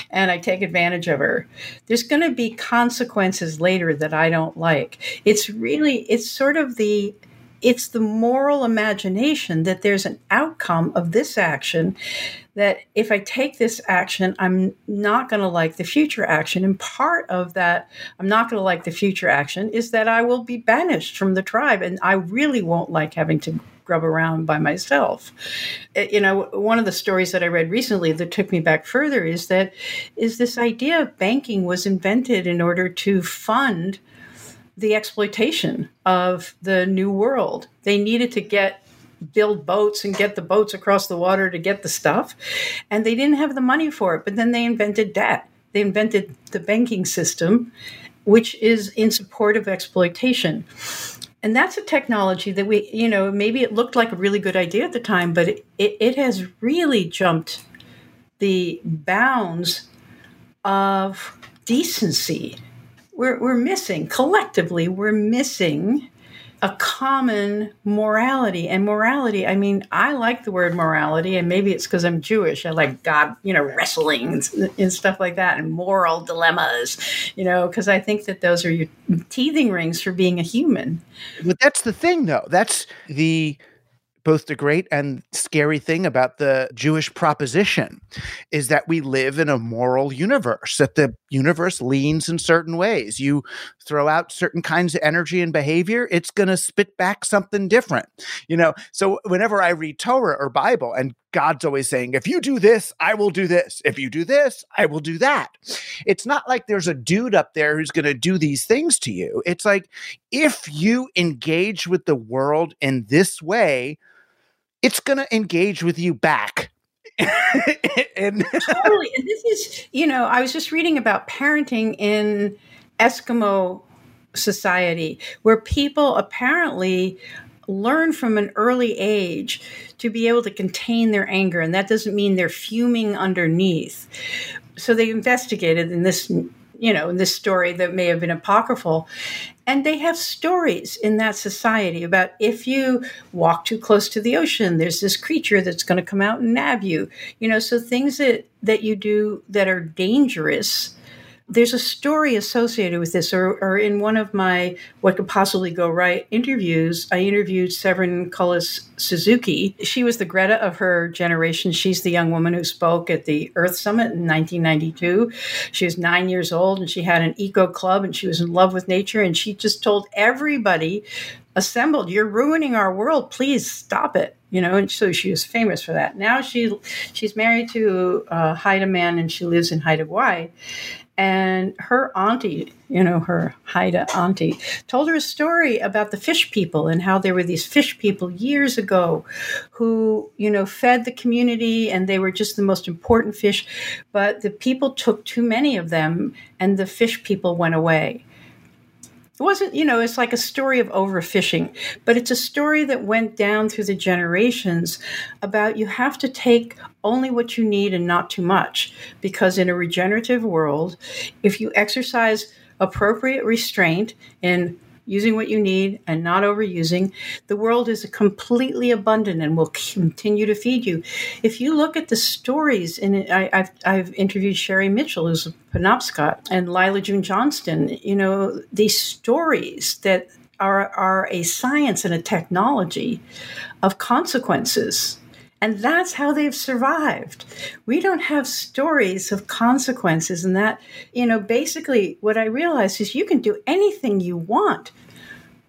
and I take advantage of her, there's going to be consequences later that I don't like. It's really, it's sort of the it's the moral imagination that there's an outcome of this action that if I take this action, I'm not going to like the future action. And part of that, I'm not going to like the future action is that I will be banished from the tribe and I really won't like having to grub around by myself. Eh, you know, one of the stories that I read recently that took me back further is that is this idea of banking was invented in order to fund the exploitation of the new world. They needed to get build boats and get the boats across the water to get the stuff, and they didn't have the money for it. But then they invented debt. They invented the banking system, which is in support of exploitation. And that's a technology that we, you know, maybe it looked like a really good idea at the time, but it, it, it has really jumped the bounds of decency we're, we're missing collectively we're missing a common morality. And morality i mean i like the word morality and maybe it's because i'm jewish. I like god you know wrestling and, and stuff like that and moral dilemmas you know because i think that those are your teething rings for being a human. But that's the thing though. That's the both the great and scary thing about the Jewish proposition is that we live in a moral universe, that the universe leans in certain ways. You throw out certain kinds of energy and behavior, it's going to spit back something different. You know, so whenever I read Torah or Bible and God's always saying, if you do this, I will do this. If you do this, I will do that. It's not like there's a dude up there who's going to do these things to you. It's like if you engage with the world in this way, it's going to engage with you back. and totally. And this is, you know, I was just reading about parenting in Eskimo society where people apparently learn from an early age to be able to contain their anger. And that doesn't mean they're fuming underneath. So they investigated in this you know, in this story that may have been apocryphal. And they have stories in that society about if you walk too close to the ocean, there's this creature that's going to come out and nab you. You know, so things that, that you do that are dangerous there's a story associated with this, or, or, in one of my What Could Possibly Go Right interviews, I interviewed Severn Cullis Suzuki. She was the Greta of her generation. She's the young woman who spoke at the Earth Summit in 1992. She was nine years old and she had an eco club and she was in love with nature. And she just told everybody assembled, You're ruining our world. Please stop it you know and so she was famous for that now she she's married to uh, haida man and she lives in haida Gwaii and her auntie, you know, her Haida auntie, told her a story about the fish people and how there were these fish people years ago who, you know, fed the community and they were just the most important fish. But the people took too many of them and the fish people went away. It wasn't, you know, it's like a story of overfishing, but it's a story that went down through the generations about you have to take only what you need and not too much. Because in a regenerative world, if you exercise appropriate restraint in using what you need and not overusing. The world is completely abundant and will continue to feed you. If you look at the stories, and I, have I've interviewed Sherri Mitchell, who's a Penobscot, and Lyla June Johnston, you know, these stories that are, are a science and a technology of consequences and that's how they've survived. We don't have stories of consequences. And that, you know, basically what I realized is you can do anything you want,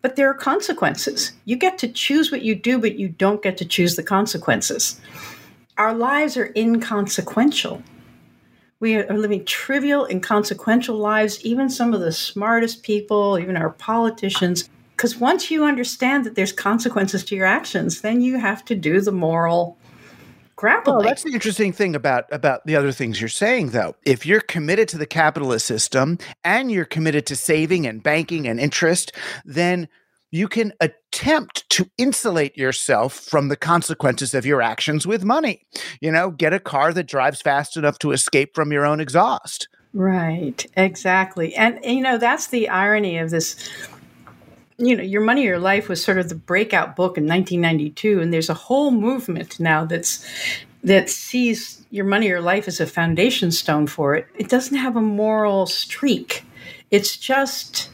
but there are consequences. You get to choose what you do, but you don't get to choose the consequences. Our lives are inconsequential. We are living trivial, inconsequential lives. Even some of the smartest people, even our politicians, because once you understand that there's consequences to your actions, then you have to do the moral grappling. Well, that's the interesting thing about about the other things you're saying, though. If you're committed to the capitalist system and you're committed to saving and banking and interest, then you can attempt to insulate yourself from the consequences of your actions with money. You know, get a car that drives fast enough to escape from your own exhaust. Right, exactly. And, you know, that's the irony of this you know, Your Money, Your Life was sort of the breakout book in 1992, and there's a whole movement now that's that sees Your Money, Your Life as a foundation stone for it. It doesn't have a moral streak. It's just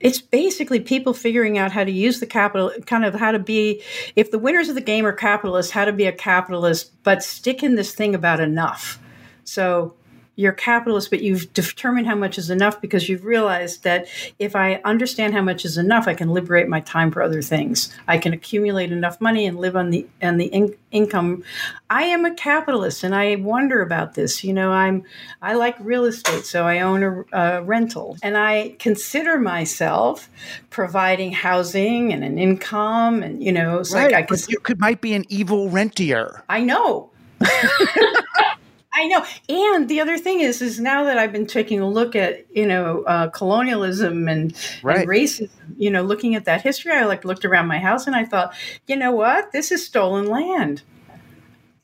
it's basically people figuring out how to use the capital, kind of how to be, if the winners of the game are capitalists, how to be a capitalist, but stick in this thing about enough. So you're capitalist, but you've determined how much is enough because you've realized that if I understand how much is enough, I can liberate my time for other things. I can accumulate enough money and live on the on the in- income. I am a capitalist, and I wonder about this. You know, I'm I like real estate, so I own a, a rental, and I consider myself providing housing and an income, and you know, it's right, like I you could might be an evil rentier. I know. I know. And the other thing is, is now that I've been taking a look at, you know, uh, colonialism and, right. and, racism, you know, looking at that history, I like looked around my house and I thought, you know what? This is stolen land.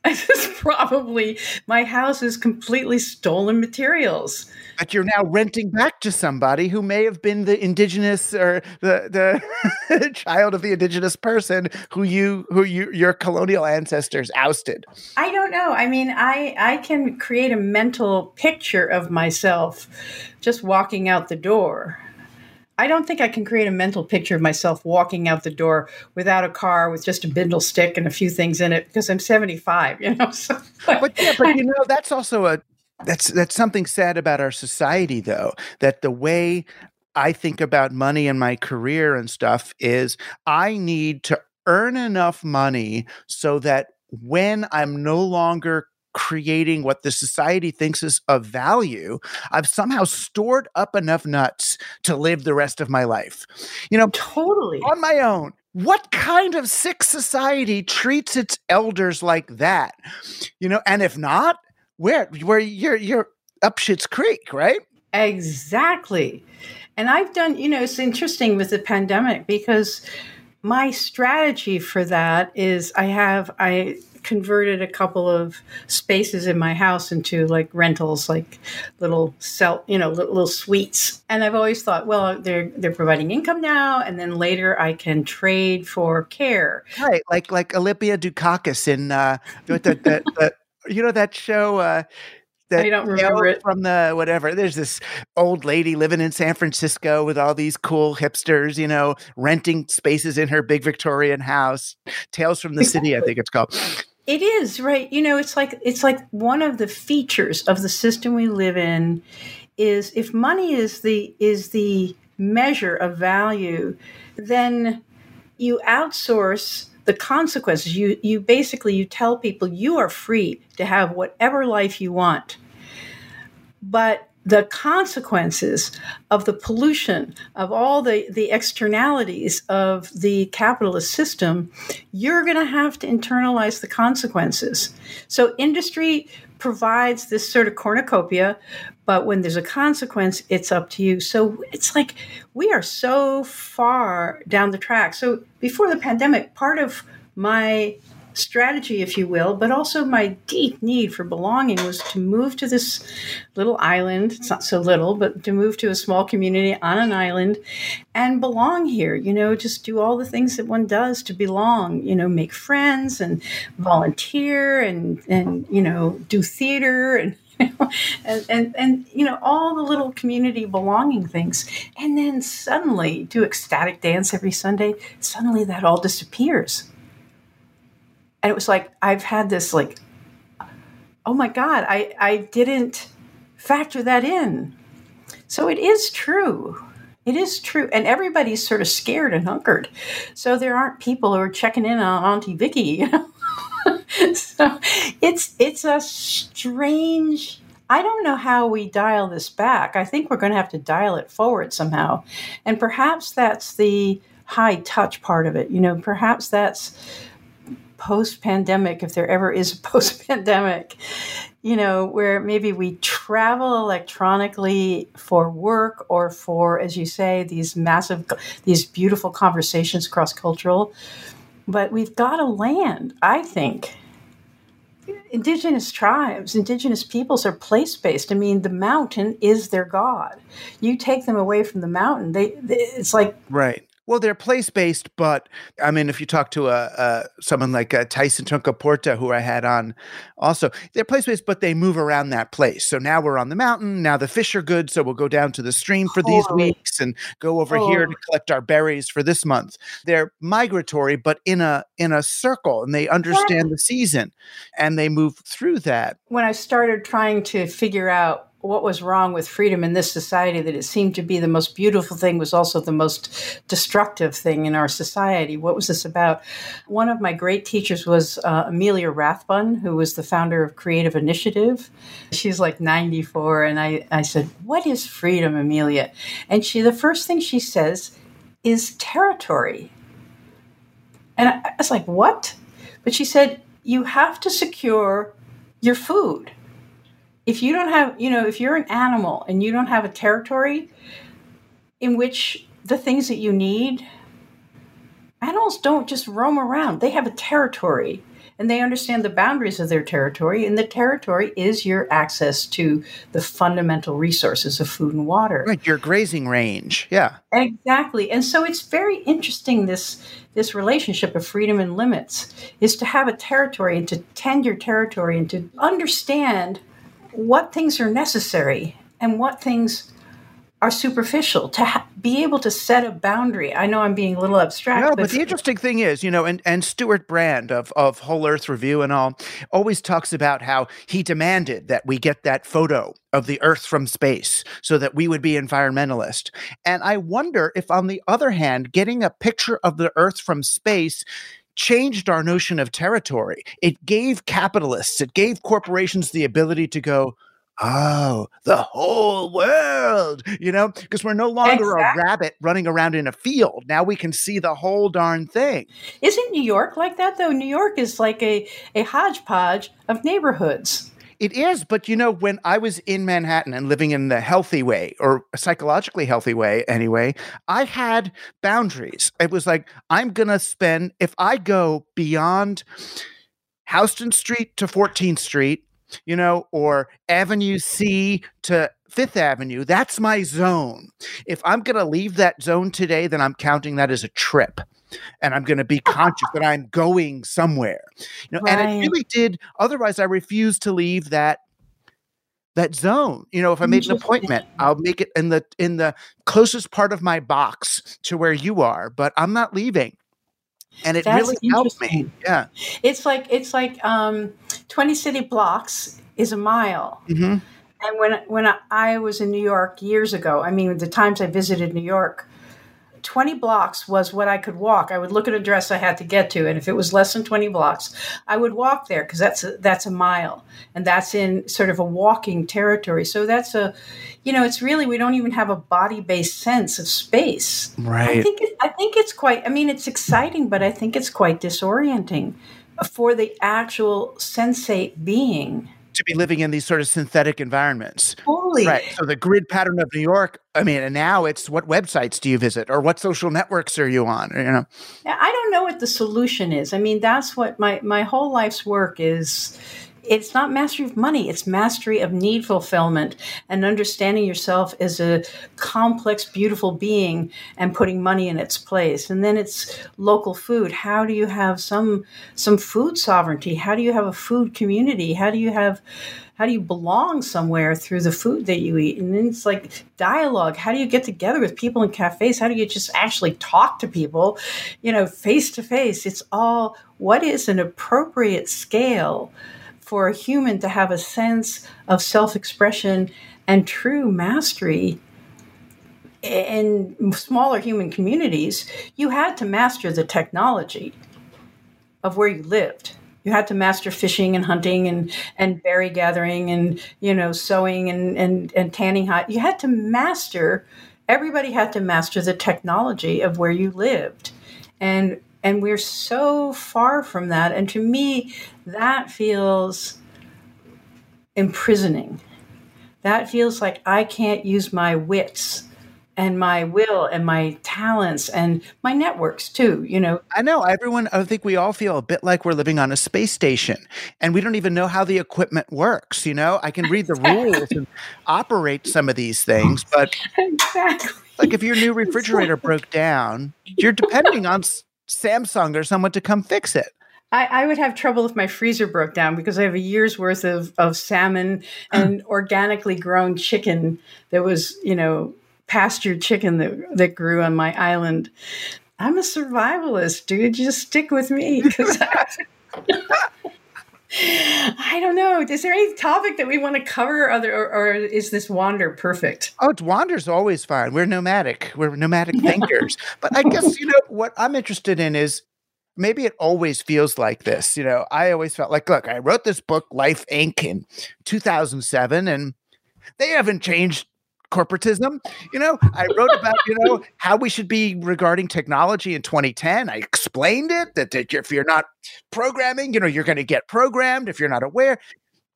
This is probably my house is completely stolen materials. But you're now renting back to somebody who may have been the indigenous or the the child of the indigenous person who you who you your colonial ancestors ousted. I don't know. I mean, I I can create a mental picture of myself just walking out the door I don't think I can create a mental picture of myself walking out the door without a car with just a bindle stick and a few things in it because I'm 75, you know. So, but yeah, but you know, that's also a that's that's something sad about our society though, that the way I think about money and my career and stuff is I need to earn enough money so that when I'm no longer creating what the society thinks is of value, I've somehow stored up enough nuts to live the rest of my life. You know, totally on my own. What kind of sick society treats its elders like that? You know, and if not, where where you're you're up shit's creek, right? Exactly. And I've done, you know, it's interesting with the pandemic because my strategy for that is I have I converted a couple of spaces in my house into like rentals, like little cell, you know, little, little suites. And I've always thought, well, they're they're providing income now, and then later I can trade for care. Right, like like Olympia Dukakis in uh, the, the, the, you know that show. Uh, that I don't remember it from the whatever. There's this old lady living in San Francisco with all these cool hipsters, you know, renting spaces in her big Victorian house. Tales from the City, I think it's called. It is right. You know, it's like it's like one of the features of the system we live in is if money is the is the measure of value, then you outsource the consequences. You you basically you tell people you are free to have whatever life you want. But the consequences of the pollution, of all the, the externalities of the capitalist system, you're going to have to internalize the consequences. So, industry provides this sort of cornucopia, but when there's a consequence, it's up to you. So, it's like we are so far down the track. So, before the pandemic, part of my strategy, if you will, but also my deep need for belonging was to move to this little island. It's not so little, but to move to a small community on an island and belong here, you know, just do all the things that one does to belong, you know, make friends and volunteer and, and you know, do theater and and, and, and you know all the little community belonging things and then suddenly do ecstatic dance every sunday suddenly that all disappears and it was like I've had this like, oh my god, I I didn't factor that in. So it is true. It is true, and everybody's sort of scared and hunkered. So there aren't people who are checking in on Auntie Vicky. You know? so it's it's a strange. I don't know how we dial this back. I think we're going to have to dial it forward somehow, and perhaps that's the high touch part of it. You know, perhaps that's post pandemic, if there ever is a post pandemic, you know, where maybe we travel electronically for work or for, as you say, these massive, these beautiful conversations cross cultural. But we've got to land, I think. Indigenous tribes, indigenous peoples are place based. I mean, the mountain is their god. You take them away from the mountain, they, they it's like right well, they're place based, but I mean, if you talk to a, a someone like a uh, Tyson Yunkaporta who I had on, also they're place based, but they move around that place. So now we're on the mountain. Now the fish are good, so we'll go down to the stream for these weeks and go over here to collect our berries for this month. They're migratory, but in a in a circle, and they understand the season, and they move through that. When I started trying to figure out what was wrong with freedom in this society that it seemed to be the most beautiful thing was also the most destructive thing in our society. What was this about? One of my great teachers was uh, Emilia Rathbun, who was the founder of Creative Initiative. She's like 94. And I, I said, What is freedom, Emilia? And she, the first thing she says is territory. And I, I was like, What? But she said, You have to secure your food if you don't have, you know, if you're an animal and you don't have a territory in which the things that you need, animals don't just roam around. They have a territory and they understand the boundaries of their territory. And the territory is your access to the fundamental resources of food and water. Right, your grazing range. Yeah. Exactly. And so it's very interesting this this relationship of freedom and limits is to have a territory and to tend your territory and to understand what things are necessary and what things are superficial to ha- be able to set a boundary. I know I'm being a little abstract. No, but, but the interesting thing is, you know, and, and Stewart Brand of, of Whole Earth Review and all always talks about how he demanded that we get that photo of the Earth from space so that we would be environmentalist. And I wonder if, on the other hand, getting a picture of the Earth from space changed our notion of territory. It gave capitalists, it gave corporations the ability to go, oh, the whole world, you know, because we're no longer exactly. a rabbit running around in a field. Now we can see the whole darn thing. Isn't New York like that, though? New York is like a, a hodgepodge of neighborhoods. It is, but you know, when I was in Manhattan and living in the healthy way or psychologically healthy way anyway, I had boundaries. It was like, I'm going to spend, if I go beyond Houston Street to 14th Street, you know, or Avenue C to Fifth Avenue, that's my zone. If I'm going to leave that zone today, then I'm counting that as a trip and I'm going to be conscious that I'm going somewhere. You know, right. and it really did. Otherwise, I refuse to leave that that zone. You know, if I made an appointment, I'll make it in the in the closest part of my box to where you are, but I'm not leaving. And it That's really helped me. Yeah. It's like it's like um 20 city blocks is a mile. Mm-hmm. And when when I was in New York years ago, I mean, the times I visited New York, 20 blocks was what I could walk. I would look at a dress I had to get to, and if it was less than 20 blocks, I would walk there because that's a, that's a mile, and that's in sort of a walking territory. So that's a, you know, it's really we don't even have a body based sense of space. Right. I think it, I think it's quite. I mean, it's exciting, but I think it's quite disorienting for the actual sensate being to be living in these sort of synthetic environments. Totally. Right. So the grid pattern of New York, I mean, and now it's what websites do you visit or what social networks are you on? You know. I don't know what the solution is. I mean, that's what my my whole life's work is it's not mastery of money it's mastery of need fulfillment and understanding yourself as a complex beautiful being and putting money in its place. And then it's local food. How do you have some some food sovereignty? How do you have a food community? How do you have how do you belong somewhere through the food that you eat? And then it's like dialogue. How do you get together with people in cafes? How do you just actually talk to people you know face to face? It's all what is an appropriate scale for a human to have a sense of self expression and true mastery in smaller human communities, you had to master the technology of where you lived. You had to master fishing and hunting and, and berry gathering and you know sewing and, and, and tanning hot. You had to master everybody had to master the technology of where you lived. And and we're so far from that. And to me, that feels imprisoning. That feels like I can't use my wits and my will and my talents and my networks too you know i know everyone i think we all feel a bit like we're living on a space station and we don't even know how the equipment works you know i can read the rules and operate some of these things but exactly. like if your new refrigerator broke down you're depending on Samsung or someone to come fix it. I, I, would have trouble if my freezer broke down because I have a year's worth of, of salmon hmm. and organically grown chicken that was, you know, pastured chicken that, that grew on my island. I'm a survivalist, dude. Just stick with me I don't know. Is there any topic that we want to cover, other, or, or is this wander perfect? Oh, it's wander's always fine. We're nomadic. We're nomadic thinkers. but I guess you know what I'm interested in is maybe it always feels like this. You know, I always felt like, look, I wrote this book, Life Inc. in 2007, and they haven't changed corporatism. You know, I wrote about, you know, how we should be regarding technology in 2010. I explained it that, that if you're not programming, you know, you're going to get programmed if you're not aware.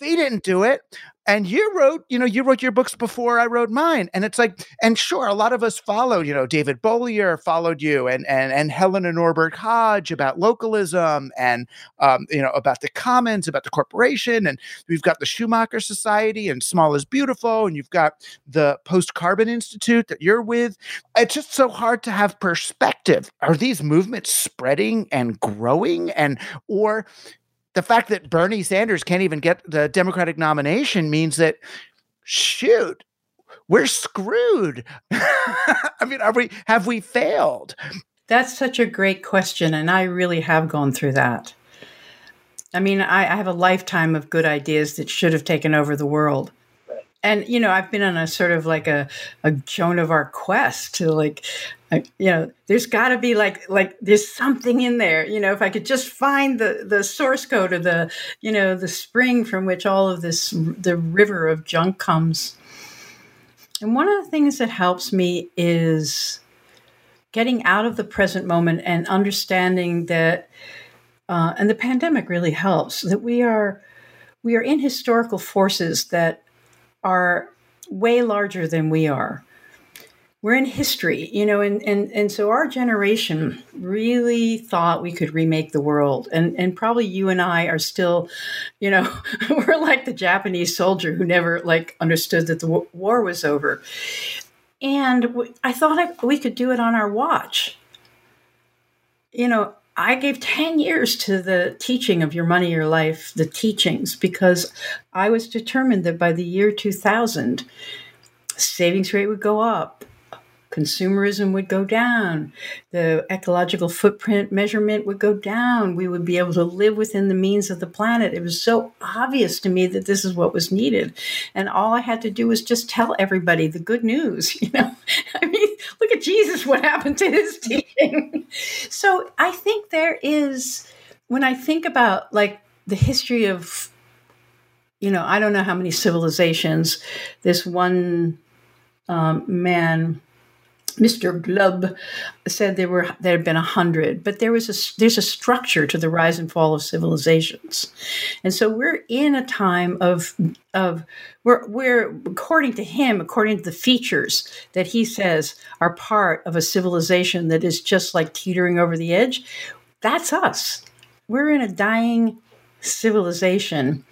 They didn't do it and you wrote you know you wrote your books before i wrote mine. And it's like and sure a lot of us followed you know david bollier followed you and and and helena norberg hodge about localism and um, you know about the commons about the corporation. And we've got the schumacher society and small is beautiful. And you've got the post carbon institute that you're with. It's just so hard to have perspective. Are these movements spreading and growing? And or the fact that Bernie Sanders can't even get the Democratic nomination means that shoot, we're screwed. I mean, are we have we failed? That's such a great question, and I really have gone through that. I mean, I, I have a lifetime of good ideas that should have taken over the world and you know i've been on a sort of like a, a joan of arc quest to like you know there's got to be like like there's something in there you know if i could just find the the source code or the you know the spring from which all of this the river of junk comes. And one of the things that helps me is getting out of the present moment and understanding that uh, and the pandemic really helps that we are we are in historical forces that are way larger than we are. We're in history, you know, and, and, and so our generation really thought we could remake the world. And, and probably you and I are still, you know, we're like the Japanese soldier who never like understood that the war was over. And I thought we could do it on our watch. You know, I gave 10 years to the teaching of Your Money, Your Life, the teachings, because I was determined that by the year 2000, savings rate would go up, consumerism would go down, the ecological footprint measurement would go down, we would be able to live within the means of the planet. It was so obvious to me that this is what was needed. And all I had to do was just tell everybody the good news, you know. I mean, look at Jesus, what happened to his teaching. so I think there is when I think about like the history of you know, I don't know how many civilizations this one um, man Mr. Glubb said there were there had been a hundred, but there was a there's a structure to the rise and fall of civilizations, and so we're in a time of of we're we're according to him, according to the features that he says are part of a civilization that is just like teetering over the edge. That's us. We're in a dying civilization,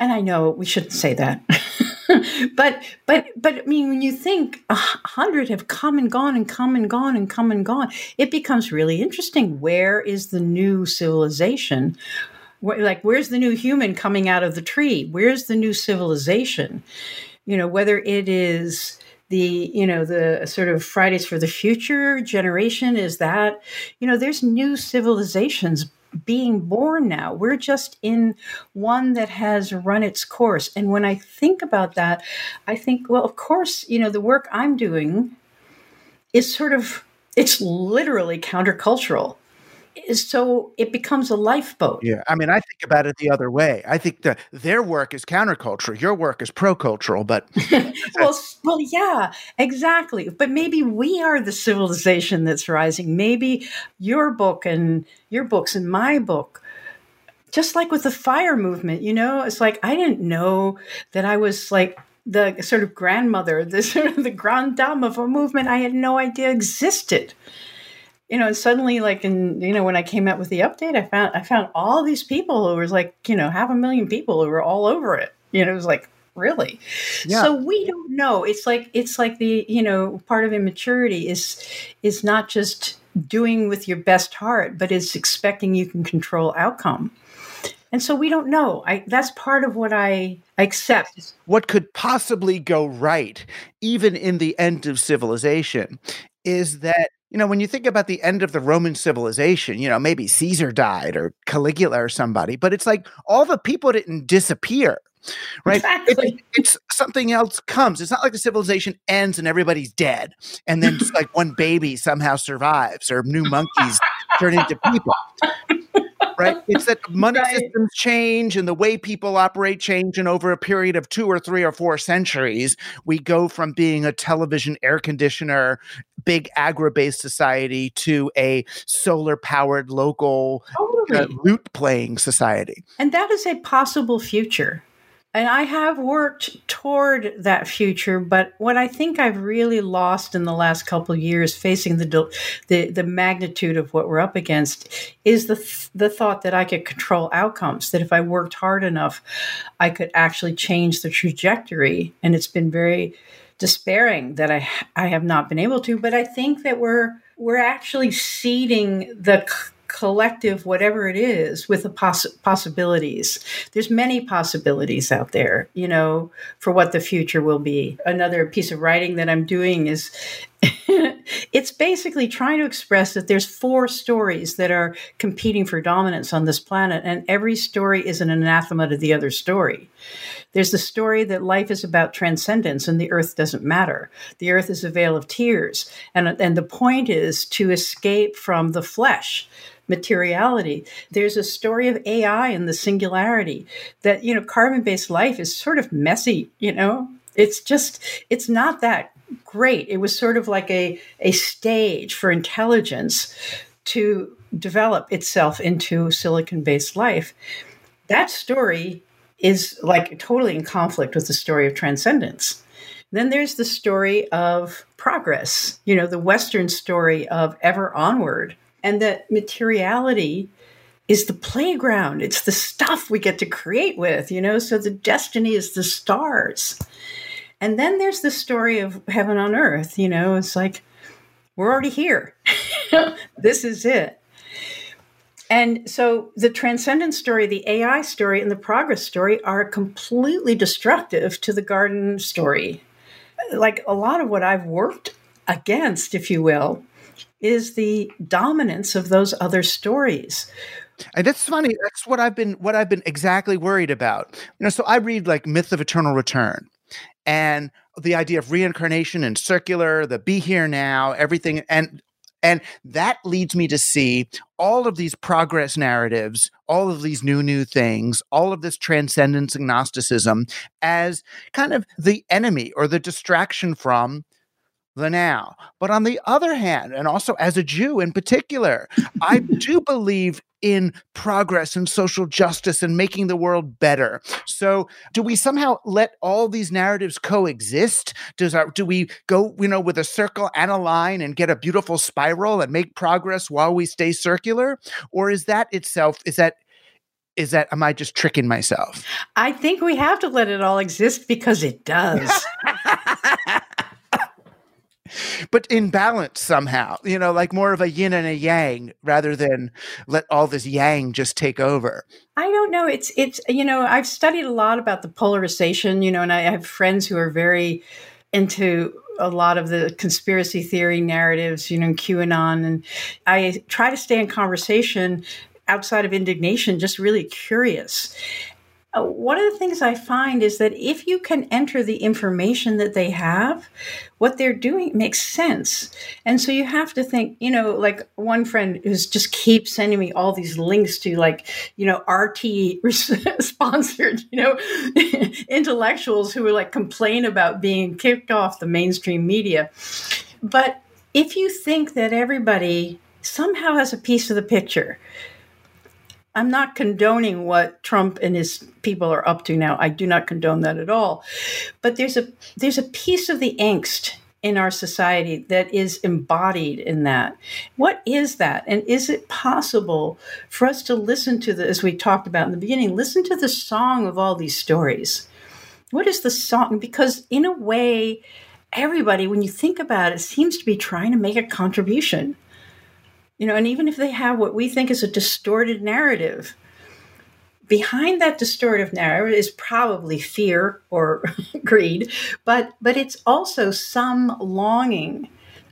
and I know we shouldn't say that. but but but I mean, when you think a hundred have come and gone and come and gone and come and gone, it becomes really interesting. Where is the new civilization? like, where's the new human coming out of the tree? Where's the new civilization? You know, whether it is the you know the sort of fridays for the future generation is that you know there's new civilizations being born now. We're just in one that has run its course. And when I think about that, I think, well, of course, you know, the work I'm doing is sort of, it's literally countercultural so it becomes a lifeboat. Yeah, I mean, I think about it the other way. I think that their work is countercultural, your work is pro-cultural. But well, well, yeah, exactly. But maybe we are the civilization that's rising. Maybe your book and your books and my book. Just like with the fire movement, you know, it's like I didn't know that I was like the sort of grandmother, the sort of the grand dame of a movement I had no idea existed you know, and suddenly, like, in you know, when I came out with the update, I found I found all these people who was like, you know, half a million people who were all over it. You know, it was like, really. Yeah. So we don't know. It's like it's like the you know part of immaturity is is not just doing with your best heart, but it's expecting you can control outcome. And so we don't know. I that's part of what I accept. What could possibly go right, even in the end of civilization, is that you know, when you think about the end of the Roman civilization, you know, maybe Caesar died or Caligula or somebody, but it's like all the people didn't disappear, right? Exactly. It, it's something else comes. It's not like the civilization ends and everybody's dead, and then just like one baby somehow survives or new monkeys turn into people right? It's that money right. systems change and the way people operate change. And over a period of two or three or four centuries, we go from being a television air conditioner, big agri based society to a solar powered local totally. uh, lute playing society. And that is a possible future. And I have worked toward that future, but what I think I've really lost in the last couple of years, facing the the, the magnitude of what we're up against, is the th- the thought that I could control outcomes. That if I worked hard enough, I could actually change the trajectory. And it's been very despairing that I I have not been able to. But I think that we're we're actually seeding the collective whatever it is with the poss- possibilities. There's many possibilities out there you know for what the future will be. Another piece of writing that i'm doing is it's basically trying to express that there's four stories that are competing for dominance on this planet and every story is an anathema to the other story. There's the story that life is about transcendence and the earth doesn't matter. The earth is a vale of tears and, and the point is to escape from the flesh materiality. There's a story of AI and the singularity that, you know, carbon based life is sort of messy, you know? It's just, it's not that great. It was sort of like a, a stage for intelligence to develop itself into silicon based life. That story is like totally in conflict with the story of transcendence. Then there's the story of progress, you know, the Western story of ever onward, and that materiality is the playground. It's the stuff we get to create with, you know, so the destiny is the stars. And then there's the story of heaven on earth, you know, it's like, we're already here. this is it. And so the transcendence story, the AI story, and the progress story are completely destructive to the garden story. Like a lot of what I've worked against, if you will, is the dominance of those other stories. And that's funny. That's what I've been what I've been exactly worried about. You know, so I read like Myth of Eternal Return and the idea of reincarnation and circular, the be here now, everything and and that leads me to see all of these progress narratives, all of these new, new things, all of this transcendence agnosticism as kind of the enemy or the distraction from the now. But on the other hand, and also as a Jew in particular, I do believe in progress and social justice and making the world better. So, do we somehow let all these narratives coexist? Does our do we go, you know, with a circle and a line and get a beautiful spiral and make progress while we stay circular? Or is that itself is that is that am I just tricking myself? I think we have to let it all exist because it does. but in balance somehow, you know, like more of a yin and a yang rather than let all this yang just take over. I don't know. It's, it's, you know, I've studied a lot about the polarization, you know, and I have friends who are very into a lot of the conspiracy theory narratives, you know, QAnon. And I try to stay in conversation outside of indignation, just really curious. Uh, one of the things I find is that if you can enter the information that they have, what they're doing makes sense. And so you have to think, you know, like one friend who's just keeps sending me all these links to like, you know, RT sponsored, you know, intellectuals who are like complain about being kicked off the mainstream media. But if you think that everybody somehow has a piece of the picture, I'm not condoning what Trump and his people are up to now. I do not condone that at all. But there's a there's a piece of the angst in our society that is embodied in that. What is that? And is it possible for us to listen to the as we talked about in the beginning, listen to the song of all these stories? What is the song? Because in a way, everybody, when you think about it, seems to be trying to make a contribution you know, and even if they have what we think is a distorted narrative, behind that distortive narrative is probably fear or greed, but but it's also some longing.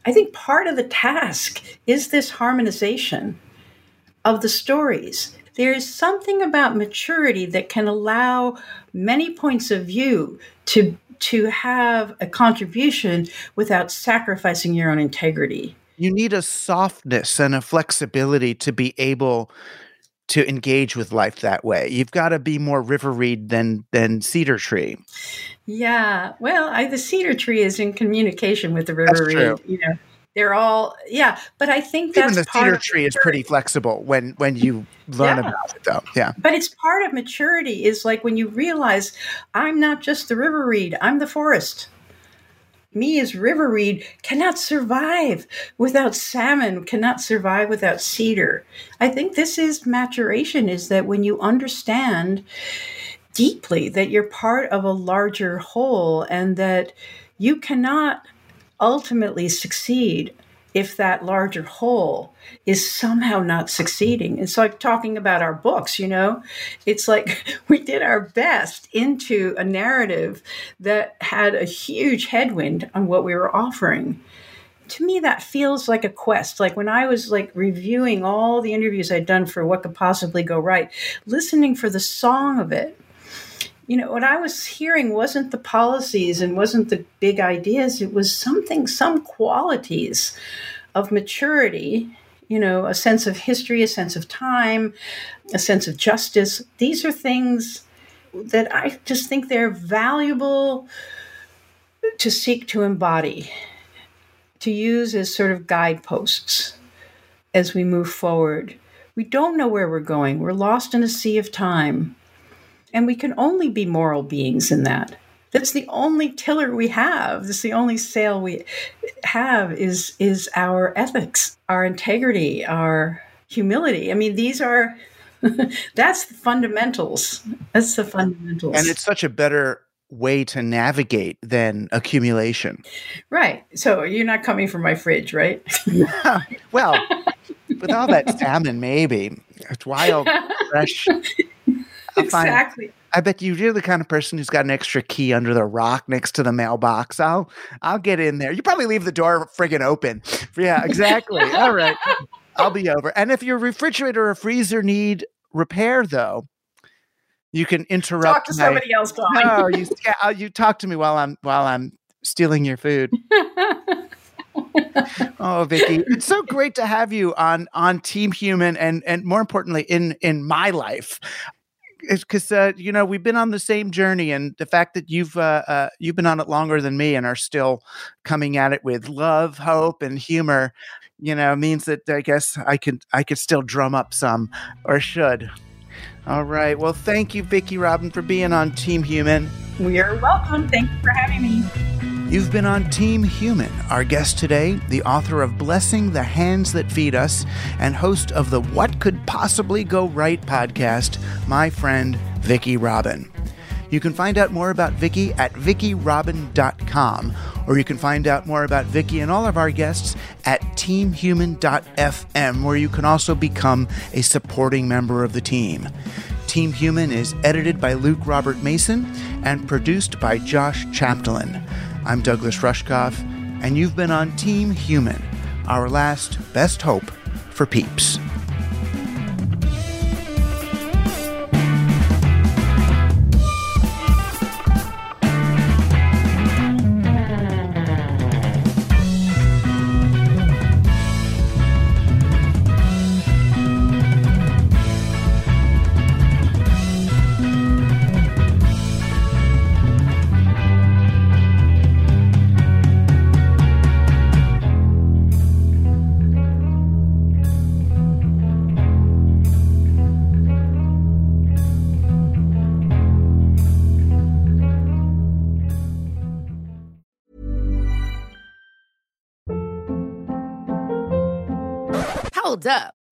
I think part of the task is this harmonization of the stories. There is something about maturity that can allow many points of view to to have a contribution without sacrificing your own integrity you need a softness and a flexibility to be able to engage with life that way. You've got to be more river reed than than cedar tree. Yeah, well, I, the cedar tree is in communication with the river reed. You know, they're all yeah, but I think even the cedar tree is pretty flexible when when you learn yeah. about it, though. Yeah, but it's part of maturity. Is like when you realize I'm not just the river reed; I'm the forest me as river reed cannot survive without salmon cannot survive without cedar. I think this is maturation is that when you understand deeply that you're part of a larger whole and that you cannot ultimately succeed if that larger whole is somehow not succeeding. It's like talking about our books, you know? It's like we did our best into a narrative that had a huge headwind on what we were offering. To me, that feels like a quest. Like when I was like reviewing all the interviews I'd done for What Could Possibly Go Right, listening for the song of it, you know, what I was hearing wasn't the policies and wasn't the big ideas. It was something, some qualities of maturity, you know, a sense of history, a sense of time, a sense of justice. These are things that I just think they're valuable to seek to embody, to use as sort of guideposts as we move forward. We don't know where we're going, we're lost in a sea of time And we can only be moral beings in that. That's the only tiller we have. That's the only sail we have is is our ethics, our integrity, our humility. I mean, these are that's the fundamentals. That's the fundamentals. And it's such a better way to navigate than accumulation. Right. So you're not coming from my fridge, right? well, with all that salmon, maybe it's wild, fresh. Exactly. I bet you you're the kind of person who's got an extra key under the rock next to the mailbox. I'll I'll get in there. You probably leave the door friggin' open. Yeah, exactly. All right. I'll be over. And if your refrigerator or freezer need repair though, you can interrupt. Talk to my, somebody else. No, you yeah, uh, you talk to me while I'm while I'm stealing your food. oh, Vicki, it's so great to have you on on Team Human, and and more importantly, in in my life because uh, you know we've been on the same journey, and the fact that you've uh, uh, you've been on it longer than me and are still coming at it with love, hope, and humor, you know, means that I guess I could I could still drum up some, or should. All right. Well, thank you, Vicki Robin, for being on Team Human. You're welcome. Thank you for having me. You've been on Team Human. Our guest today, the author of Blessing the Hands That Feed Us and host of the What Could Possibly Go Right podcast, my friend Vicki Robin. You can find out more about Vicki at vickirobin.com, or you can find out more about Vicki and all of our guests at teamhuman.fm, where you can also become a supporting member of the team. Team Human is edited by Luke Robert Mason and produced by Josh Chapdelaine. I'm Douglas Rushkoff, and you've been on Team Human, our last best hope for peeps.